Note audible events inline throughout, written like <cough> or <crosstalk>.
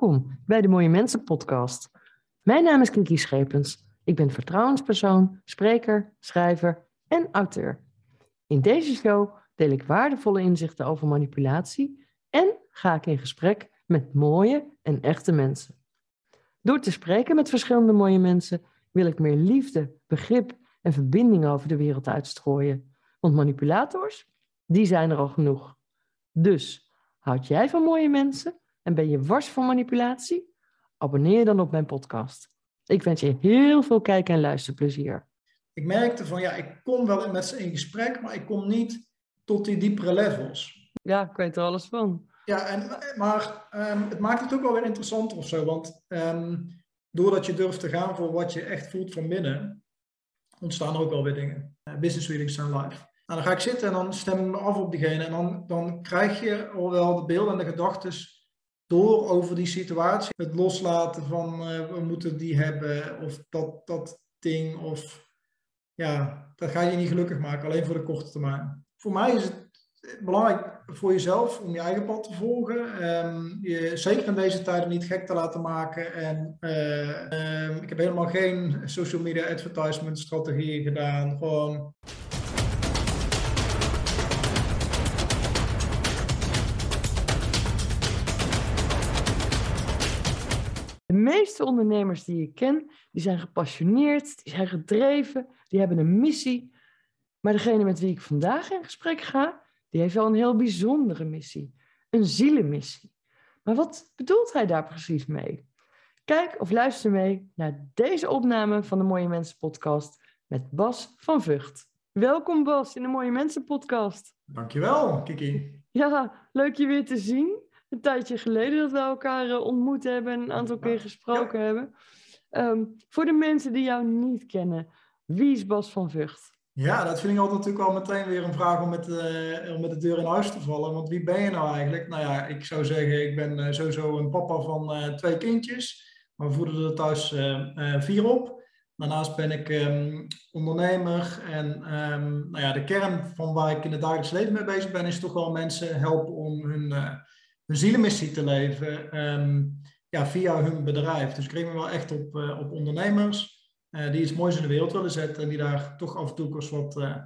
Welkom bij de Mooie Mensen podcast. Mijn naam is Kiki Schepens. Ik ben vertrouwenspersoon, spreker, schrijver en auteur. In deze show deel ik waardevolle inzichten over manipulatie en ga ik in gesprek met mooie en echte mensen. Door te spreken met verschillende mooie mensen wil ik meer liefde, begrip en verbinding over de wereld uitstrooien. Want manipulators, die zijn er al genoeg. Dus, houd jij van mooie mensen en ben je wars van manipulatie? Abonneer je dan op mijn podcast. Ik wens je heel veel kijk- en luisterplezier. Ik merkte van ja, ik kom wel met ze in gesprek, maar ik kom niet tot die diepere levels. Ja, ik weet er alles van. Ja, en, maar um, het maakt het ook wel weer interessanter of zo. Want um, doordat je durft te gaan voor wat je echt voelt van binnen, ontstaan er ook wel weer dingen. Uh, business readings zijn live. Nou, dan ga ik zitten en dan stem ik me af op diegene. En dan, dan krijg je al wel de beelden en de gedachten door over die situatie. Het loslaten van uh, we moeten die hebben of dat, dat ding. Of ja, dat ga je niet gelukkig maken, alleen voor de korte termijn. Voor mij is het belangrijk voor jezelf om je eigen pad te volgen. Um, je zeker in deze tijden niet gek te laten maken. En uh, um, ik heb helemaal geen social media advertisement strategieën gedaan. Gewoon. Meeste ondernemers die ik ken, die zijn gepassioneerd, die zijn gedreven, die hebben een missie. Maar degene met wie ik vandaag in gesprek ga, die heeft wel een heel bijzondere missie. Een zielenmissie. Maar wat bedoelt hij daar precies mee? Kijk of luister mee naar deze opname van de Mooie Mensen podcast met Bas van Vught. Welkom Bas in de Mooie Mensen podcast. Dankjewel, Kiki. Ja, leuk je weer te zien. Een tijdje geleden dat we elkaar ontmoet hebben en een aantal keer gesproken ja. hebben. Um, voor de mensen die jou niet kennen, wie is Bas van Vught? Ja, dat vind ik altijd natuurlijk al meteen weer een vraag om met, uh, om met de deur in huis te vallen. Want wie ben je nou eigenlijk? Nou ja, ik zou zeggen, ik ben uh, sowieso een papa van uh, twee kindjes. Maar we voeden er thuis vier op. Daarnaast ben ik um, ondernemer. En um, nou ja, de kern van waar ik in het dagelijks leven mee bezig ben, is toch wel mensen helpen om hun, hun zielenmissie te leven. Um, ja, via hun bedrijf. Dus ik richt me wel echt op, op ondernemers. Uh, die iets moois in de wereld willen zetten en die daar toch af en toe eens wat uh,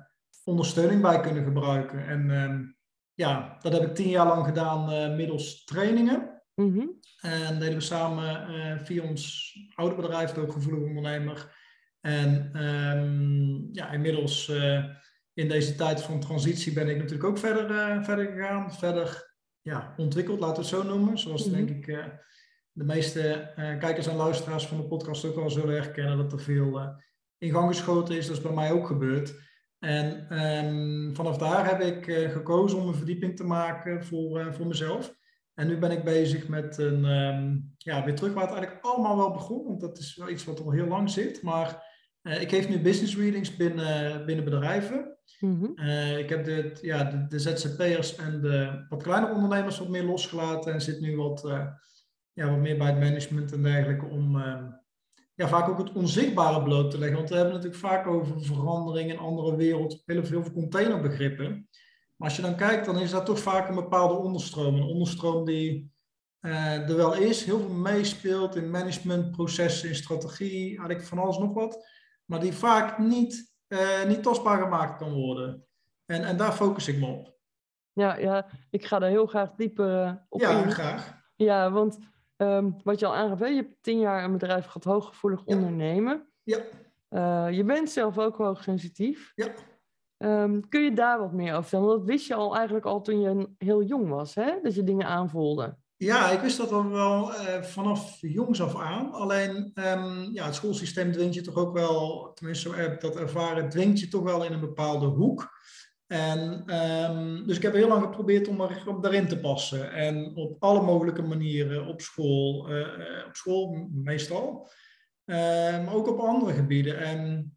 ondersteuning bij kunnen gebruiken. En uh, ja, dat heb ik tien jaar lang gedaan middels trainingen. Mm -hmm. En deden we samen via ons oude bedrijf, het ook gevoelig ondernemer. En um, ja, inmiddels in deze tijd van transitie ben ik natuurlijk ook verder, verder gegaan. Verder ja, ontwikkeld, laten we het zo noemen. Zoals mm -hmm. denk ik de meeste uh, kijkers en luisteraars van de podcast ook wel zullen herkennen dat er veel uh, in gang geschoten is. Dat is bij mij ook gebeurd. En um, vanaf daar heb ik uh, gekozen om een verdieping te maken voor, voor mezelf. En nu ben ik bezig met een, um, ja, weer terug waar het eigenlijk allemaal wel begon. Want dat is wel iets wat al heel lang zit. Maar ik geef nu business readings binnen, binnen bedrijven. Mm-hmm. ik heb de, ja, de, de ZZP'ers en de wat kleinere ondernemers wat meer losgelaten. En zit nu wat ja, wat meer bij het management en dergelijke om uh, ja, vaak ook het onzichtbare bloot te leggen. Want we hebben het natuurlijk vaak over verandering in andere wereld, heel veel containerbegrippen. Maar als je dan kijkt, dan is dat toch vaak een bepaalde onderstroom. Een onderstroom die uh, er wel is, heel veel meespeelt in managementprocessen, in strategie, eigenlijk van alles nog wat. Maar die vaak niet, uh, niet tastbaar gemaakt kan worden. En, en daar focus ik me op. Ja, ja, ik ga daar heel graag dieper op ja, in. Ja, graag. Ja, want Um, wat je al aangaf, je hebt tien jaar een bedrijf gehad, hooggevoelig ja. ondernemen. Ja. Uh, je bent zelf ook hoogsensitief. Ja. Um, kun je daar wat meer over vertellen? Want dat wist je al eigenlijk al toen je heel jong was, hè? Dat je dingen aanvoelde. Ja, ik wist dat al wel uh, vanaf jongs af aan. Alleen um, ja, het schoolsysteem dwingt je toch ook wel, tenminste zo heb ik dat ervaren, dwingt je toch wel in een bepaalde hoek. En, um, dus ik heb heel lang geprobeerd om er op daarin te passen. En op alle mogelijke manieren, op school, uh, op school meestal, uh, maar ook op andere gebieden. En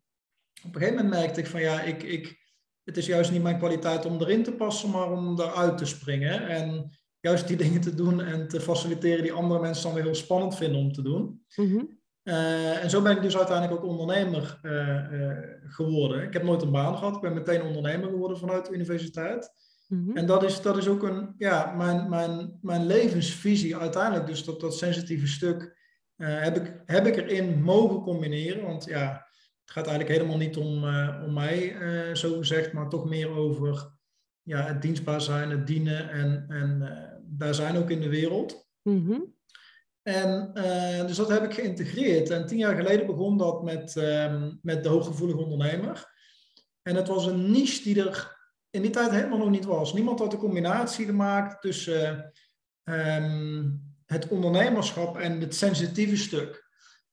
op een gegeven moment merkte ik van ja, ik, ik, het is juist niet mijn kwaliteit om erin te passen, maar om eruit te springen. En juist die dingen te doen en te faciliteren die andere mensen dan weer heel spannend vinden om te doen. Mm-hmm. Uh, en zo ben ik dus uiteindelijk ook ondernemer uh, uh, geworden. Ik heb nooit een baan gehad. Ik ben meteen ondernemer geworden vanuit de universiteit. Mhm. En dat is, dat is ook een, ja, mijn, mijn, mijn levensvisie uiteindelijk. Dus dat, dat sensitieve stuk heb, ik, heb ik erin mogen combineren. Want ja, het gaat eigenlijk helemaal niet om, om mij, zo gezegd, maar toch meer over ja, het dienstbaar zijn, het dienen en, en daar zijn ook in de wereld. Mm En dus dat heb ik geïntegreerd. En tien jaar geleden begon dat met, um, met de hooggevoelige ondernemer. En het was een niche die er in die tijd helemaal nog niet was. Niemand had de combinatie gemaakt tussen um, het ondernemerschap en het sensitieve stuk.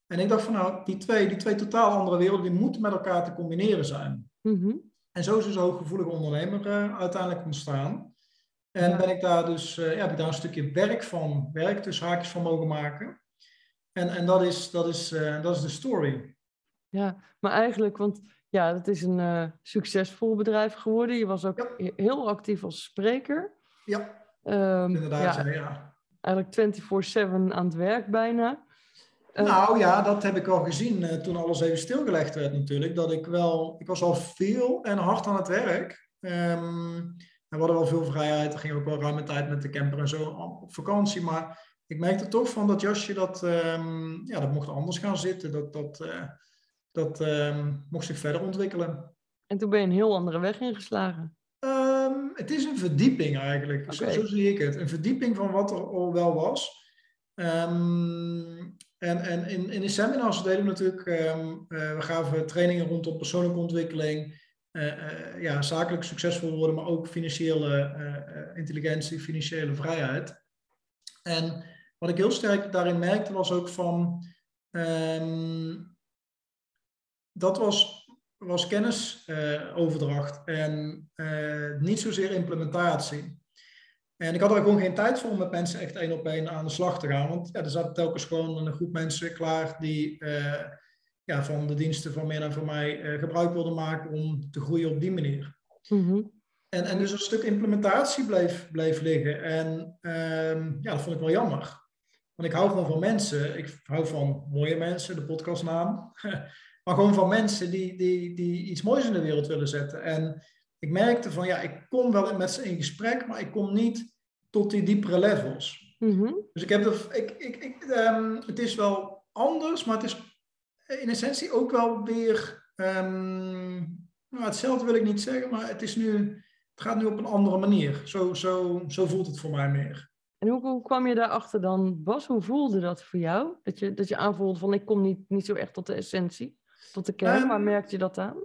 En ik dacht van nou, die twee, die twee totaal andere werelden, die moeten met elkaar te combineren zijn. Mm En zo is dus hooggevoelige ondernemer uh, uiteindelijk ontstaan. En ben ik daar dus, ja, heb ik daar een stukje werk van, werk tussen haakjes van mogen maken. En, en dat, is, dat, is, uh, dat is de story. Ja, maar eigenlijk, want ja, het is een uh, succesvol bedrijf geworden. Je was ook heel actief als spreker. Ja, um, inderdaad. Ja, ja. Eigenlijk 24-7 aan het werk bijna. Uh, nou ja, dat heb ik al gezien uh, toen alles even stilgelegd werd natuurlijk. Dat ik wel, ik was al veel en hard aan het werk. Um, we hadden wel veel vrijheid. Er ging ook wel ruime tijd met de camper en zo op vakantie. Maar ik merkte toch van dat jasje, dat, um, ja, dat mocht anders gaan zitten. Dat, dat, dat um, mocht zich verder ontwikkelen. En toen ben je een heel andere weg ingeslagen. Um, het is een verdieping eigenlijk. Zo, zo, zie ik het. Een verdieping van wat er al wel was. En, en in, in de seminars deden we natuurlijk, uh, we gaven trainingen rondom persoonlijke ontwikkeling, ja, zakelijk succesvol worden, maar ook financiële intelligentie, financiële vrijheid. En wat ik heel sterk daarin merkte was ook van, um, dat was, was kennisoverdracht en niet zozeer implementatie. En ik had er gewoon geen tijd voor om met mensen echt één op één aan de slag te gaan. Want ja, er zat telkens gewoon een groep mensen klaar die ja, van de diensten van meer dan voor mij gebruik wilden maken om te groeien op die manier. Mm-hmm. En, en dus een stuk implementatie bleef, bleef liggen. En um, ja, dat vond ik wel jammer. Want ik hou gewoon van mensen. Ik hou van mooie mensen, de podcastnaam. <laughs> Maar gewoon van mensen die, die, die iets moois in de wereld willen zetten. En ik merkte van, ja, ik kom wel met ze in gesprek, maar ik kom niet tot die diepere levels. Mhm. Dus ik heb de, ik, ik, ik, um, het is wel anders, maar het is in essentie ook wel weer, um, nou, hetzelfde wil ik niet zeggen, maar het is nu, het gaat nu op een andere manier. Zo, zo, zo voelt het voor mij meer. En hoe, hoe kwam je daarachter dan, Bas? Hoe voelde dat voor jou? Dat je, dat je aanvoelde van, ik kom niet, niet zo echt tot de essentie? tot de kern? Um, Waar merkte je dat aan?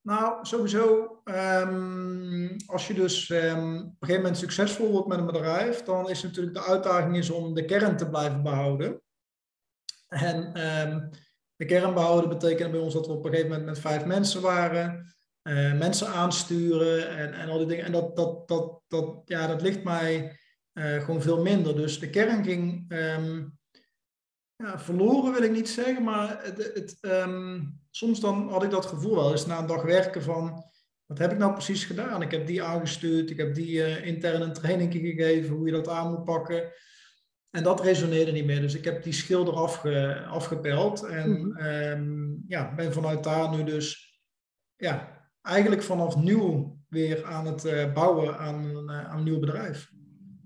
Nou, sowieso, um, als je dus um, op een gegeven moment succesvol wordt met een bedrijf, dan is natuurlijk de uitdaging is om de kern te blijven behouden. En de kern behouden betekent bij ons dat we op een gegeven moment met vijf mensen waren, uh, mensen aansturen en, en al die dingen. En dat, dat, dat, dat, ja, dat ligt mij uh, gewoon veel minder. Dus de kern ging ja, verloren wil ik niet zeggen, maar het, het, um, soms dan had ik dat gevoel wel eens na een dag werken van, wat heb ik nou precies gedaan? Ik heb die aangestuurd, ik heb die uh, interne training gegeven, hoe je dat aan moet pakken. En dat resoneerde niet meer. Dus ik heb die schilder afge, afgepeld en mm um, ja, ben vanuit daar nu dus ja, eigenlijk vanaf nieuw weer aan het uh, bouwen aan, uh, aan een nieuw bedrijf.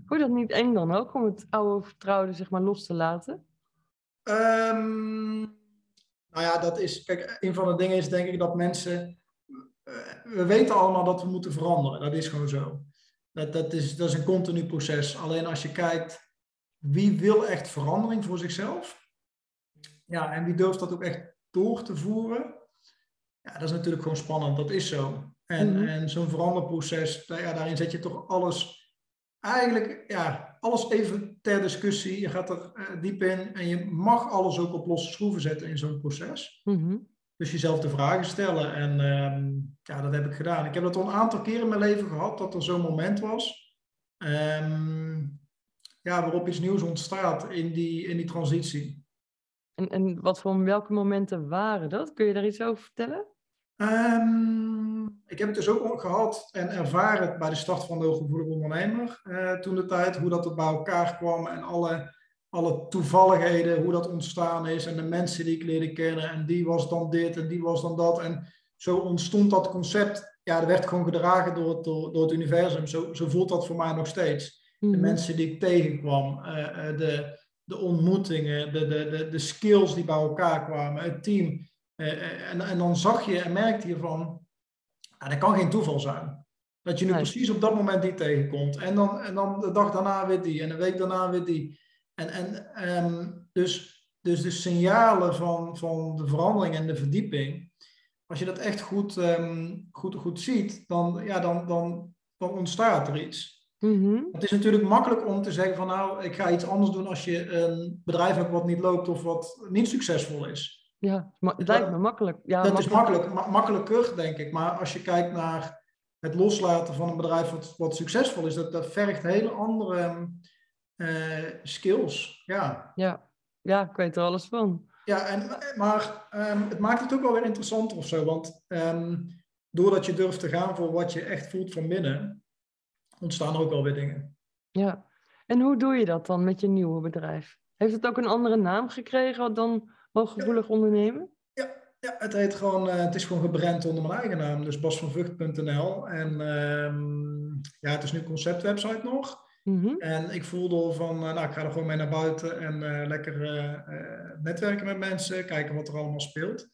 Je dat niet eng dan ook om het oude vertrouwde zeg maar los te laten? Um, nou ja, dat is, kijk, een van de dingen is denk ik dat mensen, uh, we weten allemaal dat we moeten veranderen. Dat is gewoon zo. Dat, dat, is, dat is een continu proces. Alleen als je kijkt, wie wil echt verandering voor zichzelf? Ja, en wie durft dat ook echt door te voeren? Ja, dat is natuurlijk gewoon spannend. Dat is zo. En, mm-hmm. en zo'n veranderproces, ja, daarin zet je toch alles eigenlijk ja, alles even ter discussie. Je gaat er uh, diep in en je mag alles ook op losse schroeven zetten in zo'n proces. Mm-hmm. Dus jezelf de vragen stellen. En uh, ja, dat heb ik gedaan. Ik heb dat al een aantal keren in mijn leven gehad, dat er zo'n moment was. Um, ja, waarop iets nieuws ontstaat in die, in die transitie. En, en wat voor welke momenten waren dat? Kun je daar iets over vertellen? Um, ik heb het dus ook gehad en ervaren bij de start van de hooggevoelige ondernemer uh, toen de tijd, hoe dat het bij elkaar kwam en alle, alle toevalligheden, hoe dat ontstaan is en de mensen die ik leerde kennen en die was dan dit en die was dan dat. En zo ontstond dat concept. Ja, dat werd gewoon gedragen door het, door, door het universum. Zo, zo voelt dat voor mij nog steeds. De Mhm. mensen die ik tegenkwam, eh, eh, de, de ontmoetingen, de, de, de, de skills die bij elkaar kwamen, het team. Eh, en, en dan zag je en merkte je van, ah, dat kan geen toeval zijn. Dat je nu Nee. precies op dat moment die tegenkomt. En dan, en dan de dag daarna weer die. En de week daarna weer die. En, en ehm, dus, dus de signalen van, van de verandering en de verdieping. Als je dat echt goed, ehm, goed, goed ziet, dan, ja, dan, dan, dan ontstaat er iets. Mhm. Het is natuurlijk makkelijk om te zeggen van nou, ik ga iets anders doen als je een bedrijf hebt wat niet loopt of wat niet succesvol is. Ja, het lijkt me makkelijk. Ja, dat is makkelijk, ma- makkelijker denk ik. Maar als je kijkt naar het loslaten van een bedrijf wat, wat succesvol is, dat, dat vergt hele andere eh, skills. Ja, Ja. ja, ik weet er alles van. ja en, maar ehm, het maakt het ook wel weer interessanter of zo. Want ehm, doordat je durft te gaan voor wat je echt voelt van binnen, ontstaan er ook wel weer dingen. Ja. En hoe doe je dat dan met je nieuwe bedrijf? Heeft het ook een andere naam gekregen dan hooggevoelig ondernemen? Ja, het heet gewoon, eh, het is gewoon gebrand onder mijn eigen naam, dus basvanvucht.nl. En ehm, ja, het is nu conceptwebsite nog. Mhm. En ik voelde van, eh, nou, ik ga er gewoon mee naar buiten en eh, lekker netwerken met mensen, kijken wat er allemaal speelt.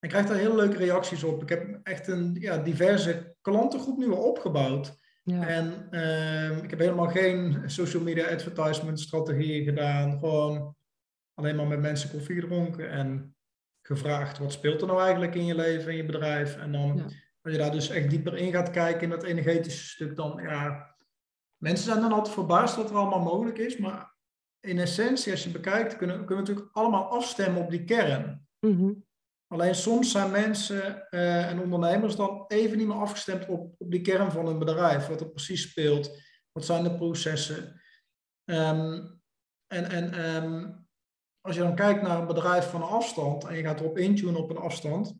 Ik krijg daar hele leuke reacties op. Ik heb echt een ja, diverse klantengroep nu al opgebouwd. Ja. En ehm, ik heb helemaal geen social media advertisement strategieën gedaan. Gewoon alleen maar met mensen koffie gedronken en gevraagd wat speelt er nou eigenlijk in je leven, in je bedrijf. En dan Ja. als je daar dus echt dieper in gaat kijken in dat energetische stuk, dan ja, mensen zijn dan altijd verbaasd wat er allemaal mogelijk is. Maar in essentie, als je bekijkt, kunnen, kunnen we natuurlijk allemaal afstemmen op die kern. Mhm. Alleen soms zijn mensen eh, en ondernemers dan even niet meer afgestemd op, op die kern van hun bedrijf. Wat er precies speelt. Wat zijn de processen. Ehm, en en ehm, als je dan kijkt naar een bedrijf van een afstand en je gaat erop intunen op een afstand.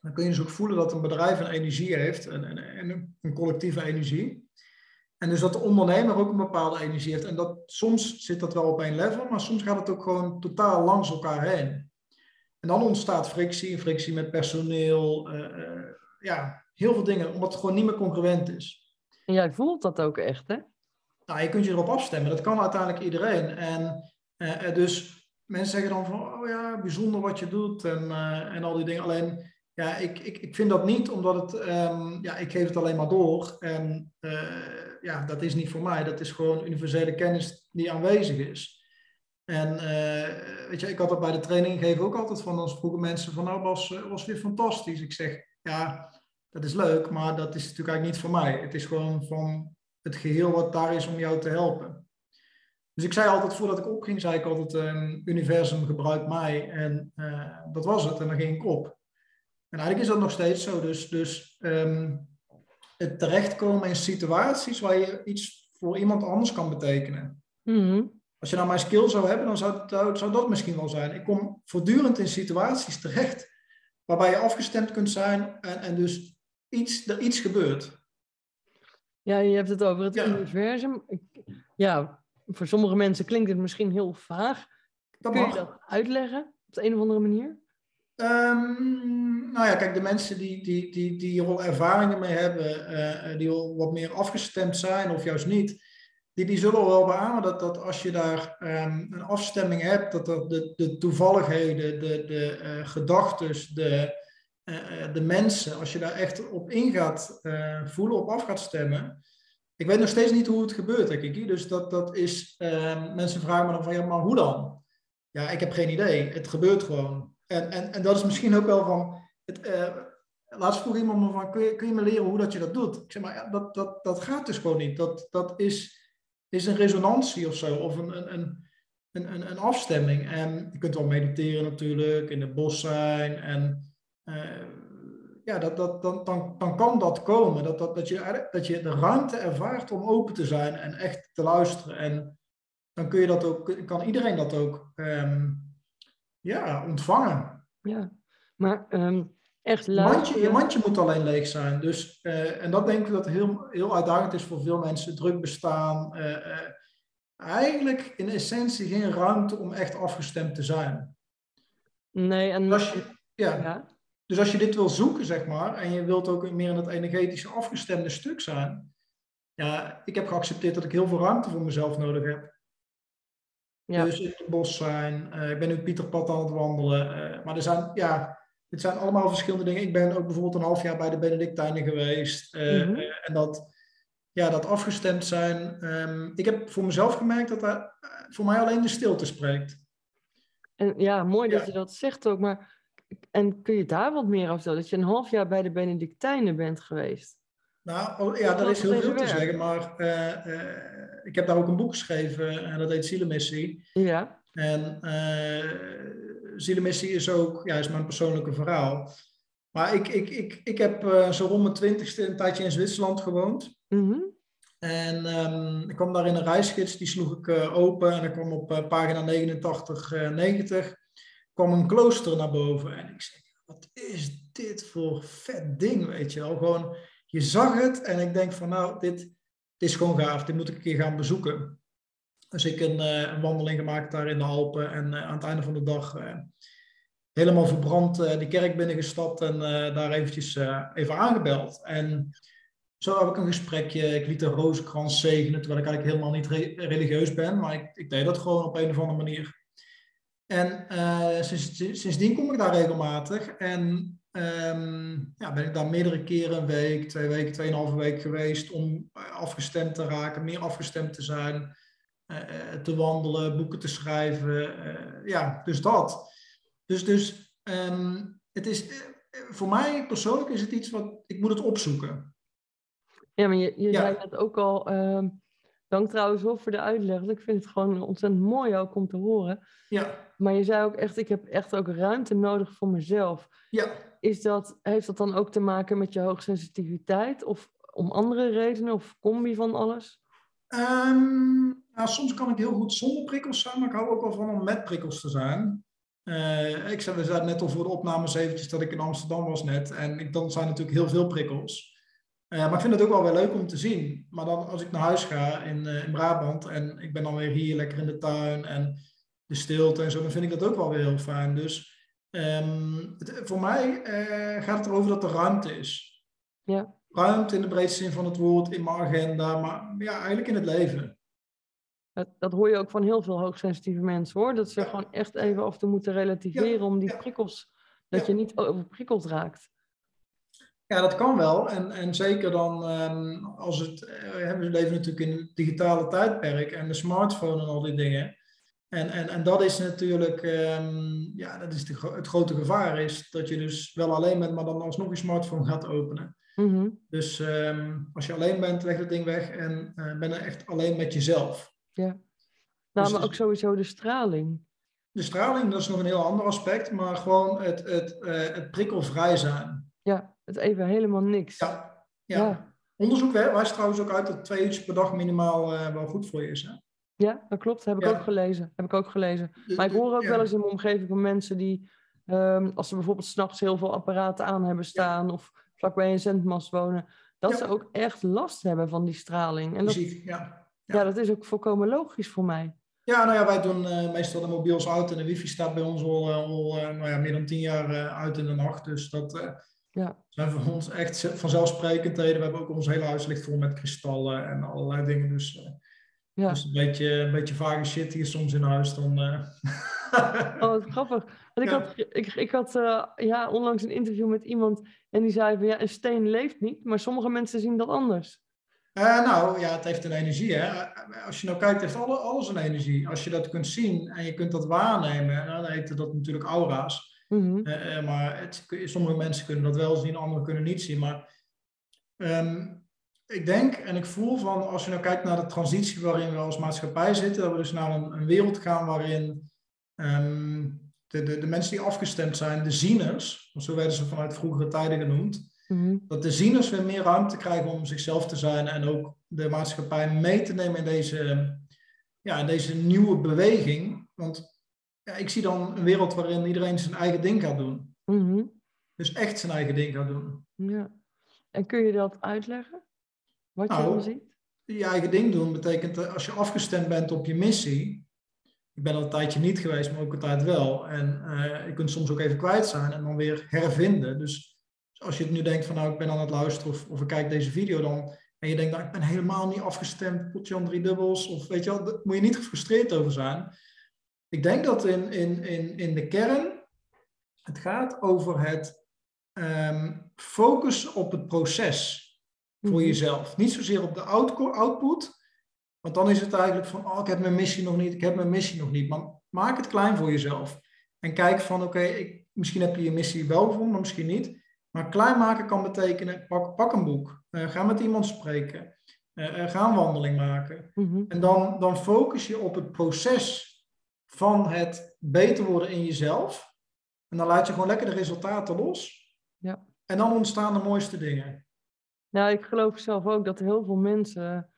Dan kun je dus ook voelen dat een bedrijf een energie heeft. En, en, en een collectieve energie. En dus dat de ondernemer ook een bepaalde energie heeft. En dat, soms zit dat wel op één level, maar soms gaat het ook gewoon totaal langs elkaar heen. En dan ontstaat frictie, frictie met personeel, eh, eh, ja, heel veel dingen, omdat het gewoon niet meer congruent is. En jij voelt dat ook echt, hè? Nou, je kunt je erop afstemmen, dat kan uiteindelijk iedereen. En eh, dus mensen zeggen dan van, oh ja, bijzonder wat je doet en, en al die dingen. Alleen, ja, ik, ik, ik vind dat niet, omdat het, ehm, ja, ik geef het alleen maar door. En ja, dat is niet voor mij, dat is gewoon universele kennis die aanwezig is. En eh, weet je, ik had dat bij de training gegeven ook altijd van, dan vroegen mensen van, nou was, eh, was weer fantastisch. Ik zeg, ja, dat is leuk, maar dat is natuurlijk eigenlijk niet voor mij. Het is gewoon van het geheel wat daar is om jou te helpen. Dus ik zei altijd, voordat ik opging, zei ik altijd, um, universum gebruikt mij. En uh, dat was het, en dan ging ik op. En eigenlijk is dat nog steeds zo. Dus, dus um, het terechtkomen in situaties waar je iets voor iemand anders kan betekenen. Mm-hmm. Als je nou mijn skill zou hebben, dan zou, zou, zou dat misschien wel zijn. Ik kom voortdurend in situaties terecht waarbij je afgestemd kunt zijn en, en dus iets, er iets gebeurt. Ja, je hebt het over het Ja. universum. Ik, ja, voor sommige mensen klinkt het misschien heel vaag. Dat Kun je mag. dat uitleggen op de een of andere manier? Ehm, nou ja, kijk, de mensen die, die, die, die hier al ervaringen mee hebben, eh, die al wat meer afgestemd zijn of juist niet, die, die zullen wel beamen dat, dat als je daar ehm, een afstemming hebt, dat, dat de, de toevalligheden, de, de uh, gedachten, de, uh, de mensen, als je daar echt op in gaat voelen, op af gaat stemmen. Ik weet nog steeds niet hoe het gebeurt, denk ik. Dus dat, dat is, ehm, mensen vragen me dan van, ja, maar hoe dan? Ja, ik heb geen idee. Het gebeurt gewoon. En, en, en dat is misschien ook wel van. Het, laatst vroeg iemand me van: kun je, kun je me leren hoe dat je dat doet? Ik zeg maar, ja, dat, dat, dat gaat dus gewoon niet. Dat, dat is, is een resonantie of zo, of een, een, een, een, een afstemming. En je kunt wel mediteren natuurlijk, in het bos zijn. En uh, ja, dat, dat, dan, dan, dan kan dat komen. Dat, dat, dat, je, dat je de ruimte ervaart om open te zijn en echt te luisteren. En dan kun je dat ook, kan iedereen dat ook. Um, ja, ontvangen. Ja, maar um, echt luisteren... mandje, je mandje moet alleen leeg zijn. Dus, uh, en dat denk ik dat heel, heel uitdagend is voor veel mensen. Druk bestaan. Uh, uh, eigenlijk in essentie geen ruimte om echt afgestemd te zijn. Nee, en... Als je, ja. ja. dus als je dit wil zoeken, zeg maar, en je wilt ook meer in het energetische afgestemde stuk zijn, ja, ik heb geaccepteerd dat ik heel veel ruimte voor mezelf nodig heb. Ja. Dus in het bos zijn, uh, ik ben nu Pieterpad aan het wandelen, uh, maar er zijn, ja, het zijn allemaal verschillende dingen. Ik ben ook bijvoorbeeld een half jaar bij de Benedictijnen geweest. Uh, mm -hmm. en dat, ja, dat afgestemd zijn. Um, ik heb voor mezelf gemerkt dat daar voor mij alleen de stilte spreekt. En ja, mooi dat je dat zegt ook. Maar en kun je daar wat meer over vertellen? Dat je een half jaar bij de Benedictijnen bent geweest. Nou, oh, ja, daar is heel veel te zeggen. Maar uh, uh, ik heb daar ook een boek geschreven en dat heet Zielemissie. Ja. En uh, Zielemissie is ook, ja, is mijn persoonlijke verhaal. Maar ik, ik, ik, ik heb zo rond mijn twintigste een tijdje in Zwitserland gewoond. Mm -hmm. En um, ik kwam daar in een reisgids, die sloeg ik open en ik kwam op pagina 89, 90 kwam een klooster naar boven. En ik zeg, wat is dit voor vet ding, weet je wel. Gewoon, je zag het en ik denk van, nou, dit, dit is gewoon gaaf. Dit moet ik een keer gaan bezoeken. Dus ik een, uh, een wandeling gemaakt daar in de Alpen. En uh, aan het einde van de dag uh, helemaal verbrand die kerk binnengestapt. En daar eventjes even aangebeld. En zo heb ik een gesprekje. Ik liet de rozenkrans zegenen, terwijl ik eigenlijk helemaal niet re religieus ben. Maar ik, ik deed dat gewoon op een of andere manier. En sinds, sindsdien kom ik daar regelmatig. En um, ja, ben ik daar meerdere keren een week, twee weken, tweeënhalve week geweest om afgestemd te raken, meer afgestemd te zijn, te wandelen, boeken te schrijven. Uh, ja, dus dat. Dus, dus um, het is, voor mij persoonlijk is het iets wat ik moet het opzoeken. Ja, maar je, je ja. zei het ook al. Uh, dank trouwens wel voor de uitleg. Ik vind het gewoon ontzettend mooi ook om te horen. Ja. Maar je zei ook echt, ik heb echt ook ruimte nodig voor mezelf. Ja. Is dat, heeft dat dan ook te maken met je hoogsensitiviteit? Of om andere redenen? Of combi van alles? Um, nou, soms kan ik heel goed zonder prikkels zijn, maar ik hou ook wel van om met prikkels te zijn. Uh, ik zei, we zeiden net al voor de opnames eventjes dat ik in Amsterdam was net. En ik, dan zijn natuurlijk heel veel prikkels. Uh, maar ik vind het ook wel weer leuk om te zien. Maar dan als ik naar huis ga in, uh, in Brabant en ik ben dan weer hier lekker in de tuin en de stilte en zo, dan vind ik dat ook wel weer heel fijn. Dus het, voor mij gaat het erover dat er ruimte is. Ja. Ruimte in de breedste zin van het woord, in mijn agenda, maar ja, eigenlijk in het leven. Dat, dat hoor je ook van heel veel hoogsensitieve mensen hoor. Dat ze ja. gewoon echt even af toe moeten relativeren ja. om die prikkels, dat je niet overprikkeld raakt. Ja, dat kan wel. En, en zeker dan um, als het. Uh, we leven natuurlijk in een digitale tijdperk en de smartphone en al die dingen. En, en, en dat is natuurlijk, um, ja, dat is de, het grote gevaar is dat je dus wel alleen bent, maar dan alsnog je smartphone gaat openen. Mm -hmm. Dus um, als je alleen bent, leg dat ding weg en uh, ben er echt alleen met jezelf. Ja. Nou, dus maar ook sowieso de straling. De straling, dat is nog een heel ander aspect, maar gewoon het, het, uh, het prikkelvrij zijn. Ja, het even helemaal niks. Ja, ja. ja. Onderzoek wijst trouwens ook uit dat twee uurtjes per dag minimaal uh, wel goed voor je is. Hè? Ja, dat klopt. Heb ik ja. ook gelezen. Heb ik ook gelezen. Maar ik hoor ook ja. wel eens in mijn omgeving van mensen die, um, als ze bijvoorbeeld s'nachts heel veel apparaten aan hebben staan of vlakbij een zendmast wonen, dat ze ook echt last hebben van die straling. En dat, ja. ja. dat is ook volkomen logisch voor mij. Ja, nou ja, wij doen uh, meestal de mobiels uit en de wifi staat bij ons al, uh, al uh, nou ja, meer dan tien jaar uit in de nacht. Dus dat ja. zijn voor ons echt vanzelfsprekendheden. We hebben ook ons hele huis ligt vol met kristallen en allerlei dingen. Dus ja. Dus een beetje, een beetje vage shit hier soms in huis. Dan, oh, wat grappig. Want ik ja. had, ik, ik had uh, ja, onlangs een interview met iemand en die zei van ja, een steen leeft niet, maar sommige mensen zien dat anders. Uh, nou ja, het heeft een energie. Hè? Als je nou kijkt, heeft alle, alles een energie. Als je dat kunt zien en je kunt dat waarnemen, dan heet dat natuurlijk aura's. Mm -hmm. maar het, sommige mensen kunnen dat wel zien, anderen kunnen niet zien. Maar um, ik denk en ik voel van als je nou kijkt naar de transitie waarin we als maatschappij zitten, dat we dus naar een, een wereld gaan waarin um, de, de, de, mensen die afgestemd zijn, de zieners, zo werden ze vanuit vroegere tijden genoemd, mm-hmm. dat de zieners weer meer ruimte krijgen om zichzelf te zijn en ook de maatschappij mee te nemen in deze, ja, in deze nieuwe beweging. Want ja, ik zie dan een wereld waarin iedereen zijn eigen ding gaat doen. Mm-hmm. Dus echt zijn eigen ding gaat doen. Ja. En kun je dat uitleggen? Wat je nou, dan ziet? Je eigen ding doen betekent dat als je afgestemd bent op je missie, ik ben al een tijdje niet geweest, maar ook een tijd wel. En uh, je kunt soms ook even kwijt zijn en dan weer hervinden. Dus als je het nu denkt van nou, ik ben aan het luisteren of, of ik kijk deze video dan. En je denkt, nou, ik ben helemaal niet afgestemd, potje drie dubbels. Of weet je wel, daar moet je niet gefrustreerd over zijn. Ik denk dat in, in, in, in de kern het gaat over het um, focus op het proces voor mhm. jezelf. Niet zozeer op de output, want dan is het eigenlijk van, oh, ik heb mijn missie nog niet, ik heb mijn missie nog niet. Maar maak het klein voor jezelf. En kijk van, oké, misschien heb je je missie wel gevonden, maar misschien niet. Maar klein maken kan betekenen, pak, pak een boek, uh, ga met iemand spreken, uh, ga een wandeling maken. Mhm. En dan, dan focus je op het proces van het beter worden in jezelf. En dan laat je gewoon lekker de resultaten los. Ja. En dan ontstaan de mooiste dingen. Nou, ik geloof zelf ook dat heel veel mensen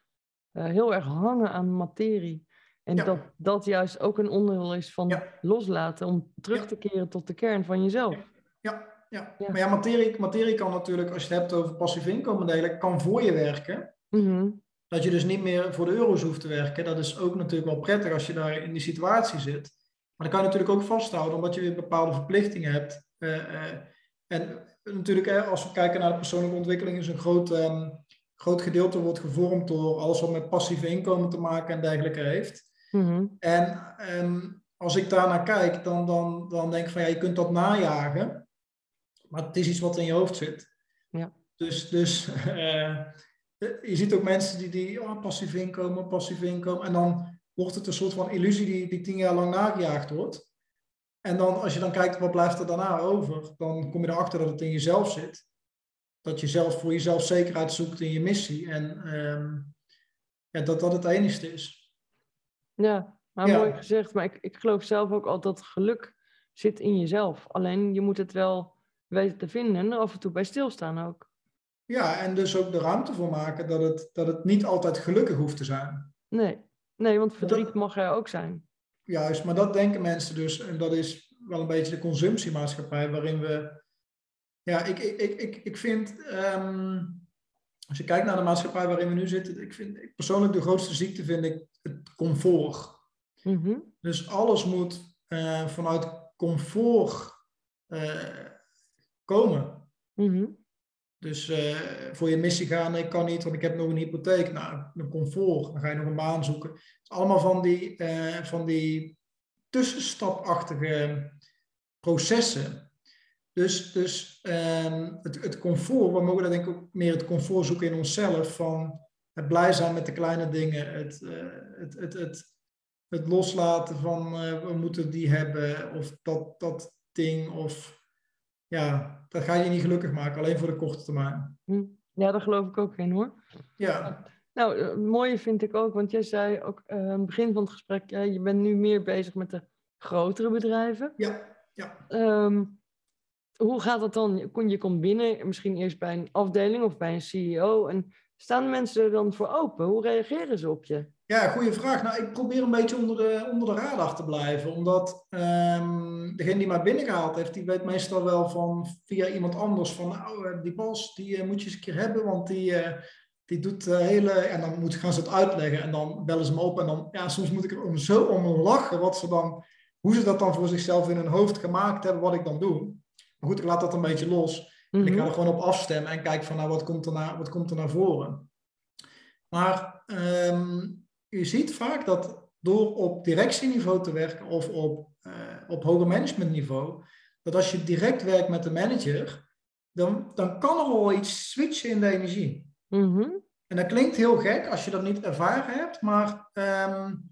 uh, heel erg hangen aan materie. En dat dat juist ook een onderdeel is van loslaten, om terug te keren tot de kern van jezelf. Ja, ja. maar ja, materie, materie kan natuurlijk, als je het hebt over passief inkomen delen, kan voor je werken. Mhm. Dat je dus niet meer voor de euro's hoeft te werken. Dat is ook natuurlijk wel prettig als je daar in die situatie zit. Maar dan kan je natuurlijk ook vasthouden, omdat je weer bepaalde verplichtingen hebt. Uh, uh, en natuurlijk, als we kijken naar de persoonlijke ontwikkeling, is een groot, um, groot gedeelte wordt gevormd door alles wat met passieve inkomen te maken en dergelijke heeft. Mhm. En um, als ik daar naar kijk, dan, dan, dan denk ik van ja, je kunt dat najagen, maar het is iets wat in je hoofd zit. Ja. Dus, dus uh, <laughs> je ziet ook mensen die, die oh, passief inkomen, passief inkomen, en dan wordt het een soort van illusie die, die tien jaar lang nagejaagd wordt. En dan, als je dan kijkt wat blijft er daarna over, dan kom je erachter dat het in jezelf zit. Dat je zelf voor jezelf zekerheid zoekt in je missie. En um, ja, dat dat het enigste is. Ja, maar mooi gezegd. Maar ik, ik geloof zelf ook altijd dat geluk zit in jezelf. Alleen je moet het wel weten te vinden en af en toe bij stilstaan ook. Ja, en dus ook de ruimte voor maken dat het, dat het niet altijd gelukkig hoeft te zijn. Nee, nee want verdriet mag er ook zijn. Juist, maar dat denken mensen dus, en dat is wel een beetje de consumptiemaatschappij waarin we. Ja, ik, ik, ik, ik vind, ehm, als je kijkt naar de maatschappij waarin we nu zitten, ik vind ik persoonlijk de grootste ziekte vind ik het comfort. Mhm. Dus alles moet uh, vanuit comfort uh, komen. Mm dus uh, voor je missie gaan, ik kan niet, want ik heb nog een hypotheek. Nou, een comfort, dan ga je nog een baan zoeken. Het is allemaal van die, van die tussenstapachtige processen. Dus, dus um, het, het comfort, we mogen dat denk ik ook meer het comfort zoeken in onszelf. Van het blij zijn met de kleine dingen. Het, uh, het, het, het, het loslaten van we moeten die hebben. Of dat, dat ding. Of ja, dat ga je niet gelukkig maken, alleen voor de korte termijn. Hm. Ja, daar geloof ik ook in hoor. Ja. Nou, het mooie vind ik ook, want jij zei ook uh, aan het begin van het gesprek, je bent nu meer bezig met de grotere bedrijven. Ja, ja. Um, hoe gaat dat dan? Je komt binnen, misschien eerst bij een afdeling of bij een CEO. En staan mensen er dan voor open? Hoe reageren ze op je? Ja, goede vraag. Nou, ik probeer een beetje onder de, onder de radar te blijven. Omdat um, degene die mij binnengehaald heeft, die weet meestal wel van via iemand anders van nou, eh, die Bas, die uh, moet je eens een keer hebben, want die, uh, die doet hele... En dan moet, gaan ze het uitleggen en dan bellen ze me op. En dan, ja, soms moet ik er om, zo om lachen wat ze dan, hoe ze dat dan voor zichzelf in hun hoofd gemaakt hebben, wat ik dan doe. Maar goed, ik laat dat een beetje los. En ik ga mhm. er gewoon op afstemmen en kijk van nou, wat komt er naar, wat komt er naar voren. Maar um, je ziet vaak dat door op directieniveau te werken of op, uh, op hoger managementniveau, dat als je direct werkt met de manager, dan, dan kan er al iets switchen in de energie. Mm En dat klinkt heel gek als je dat niet ervaren hebt, maar um,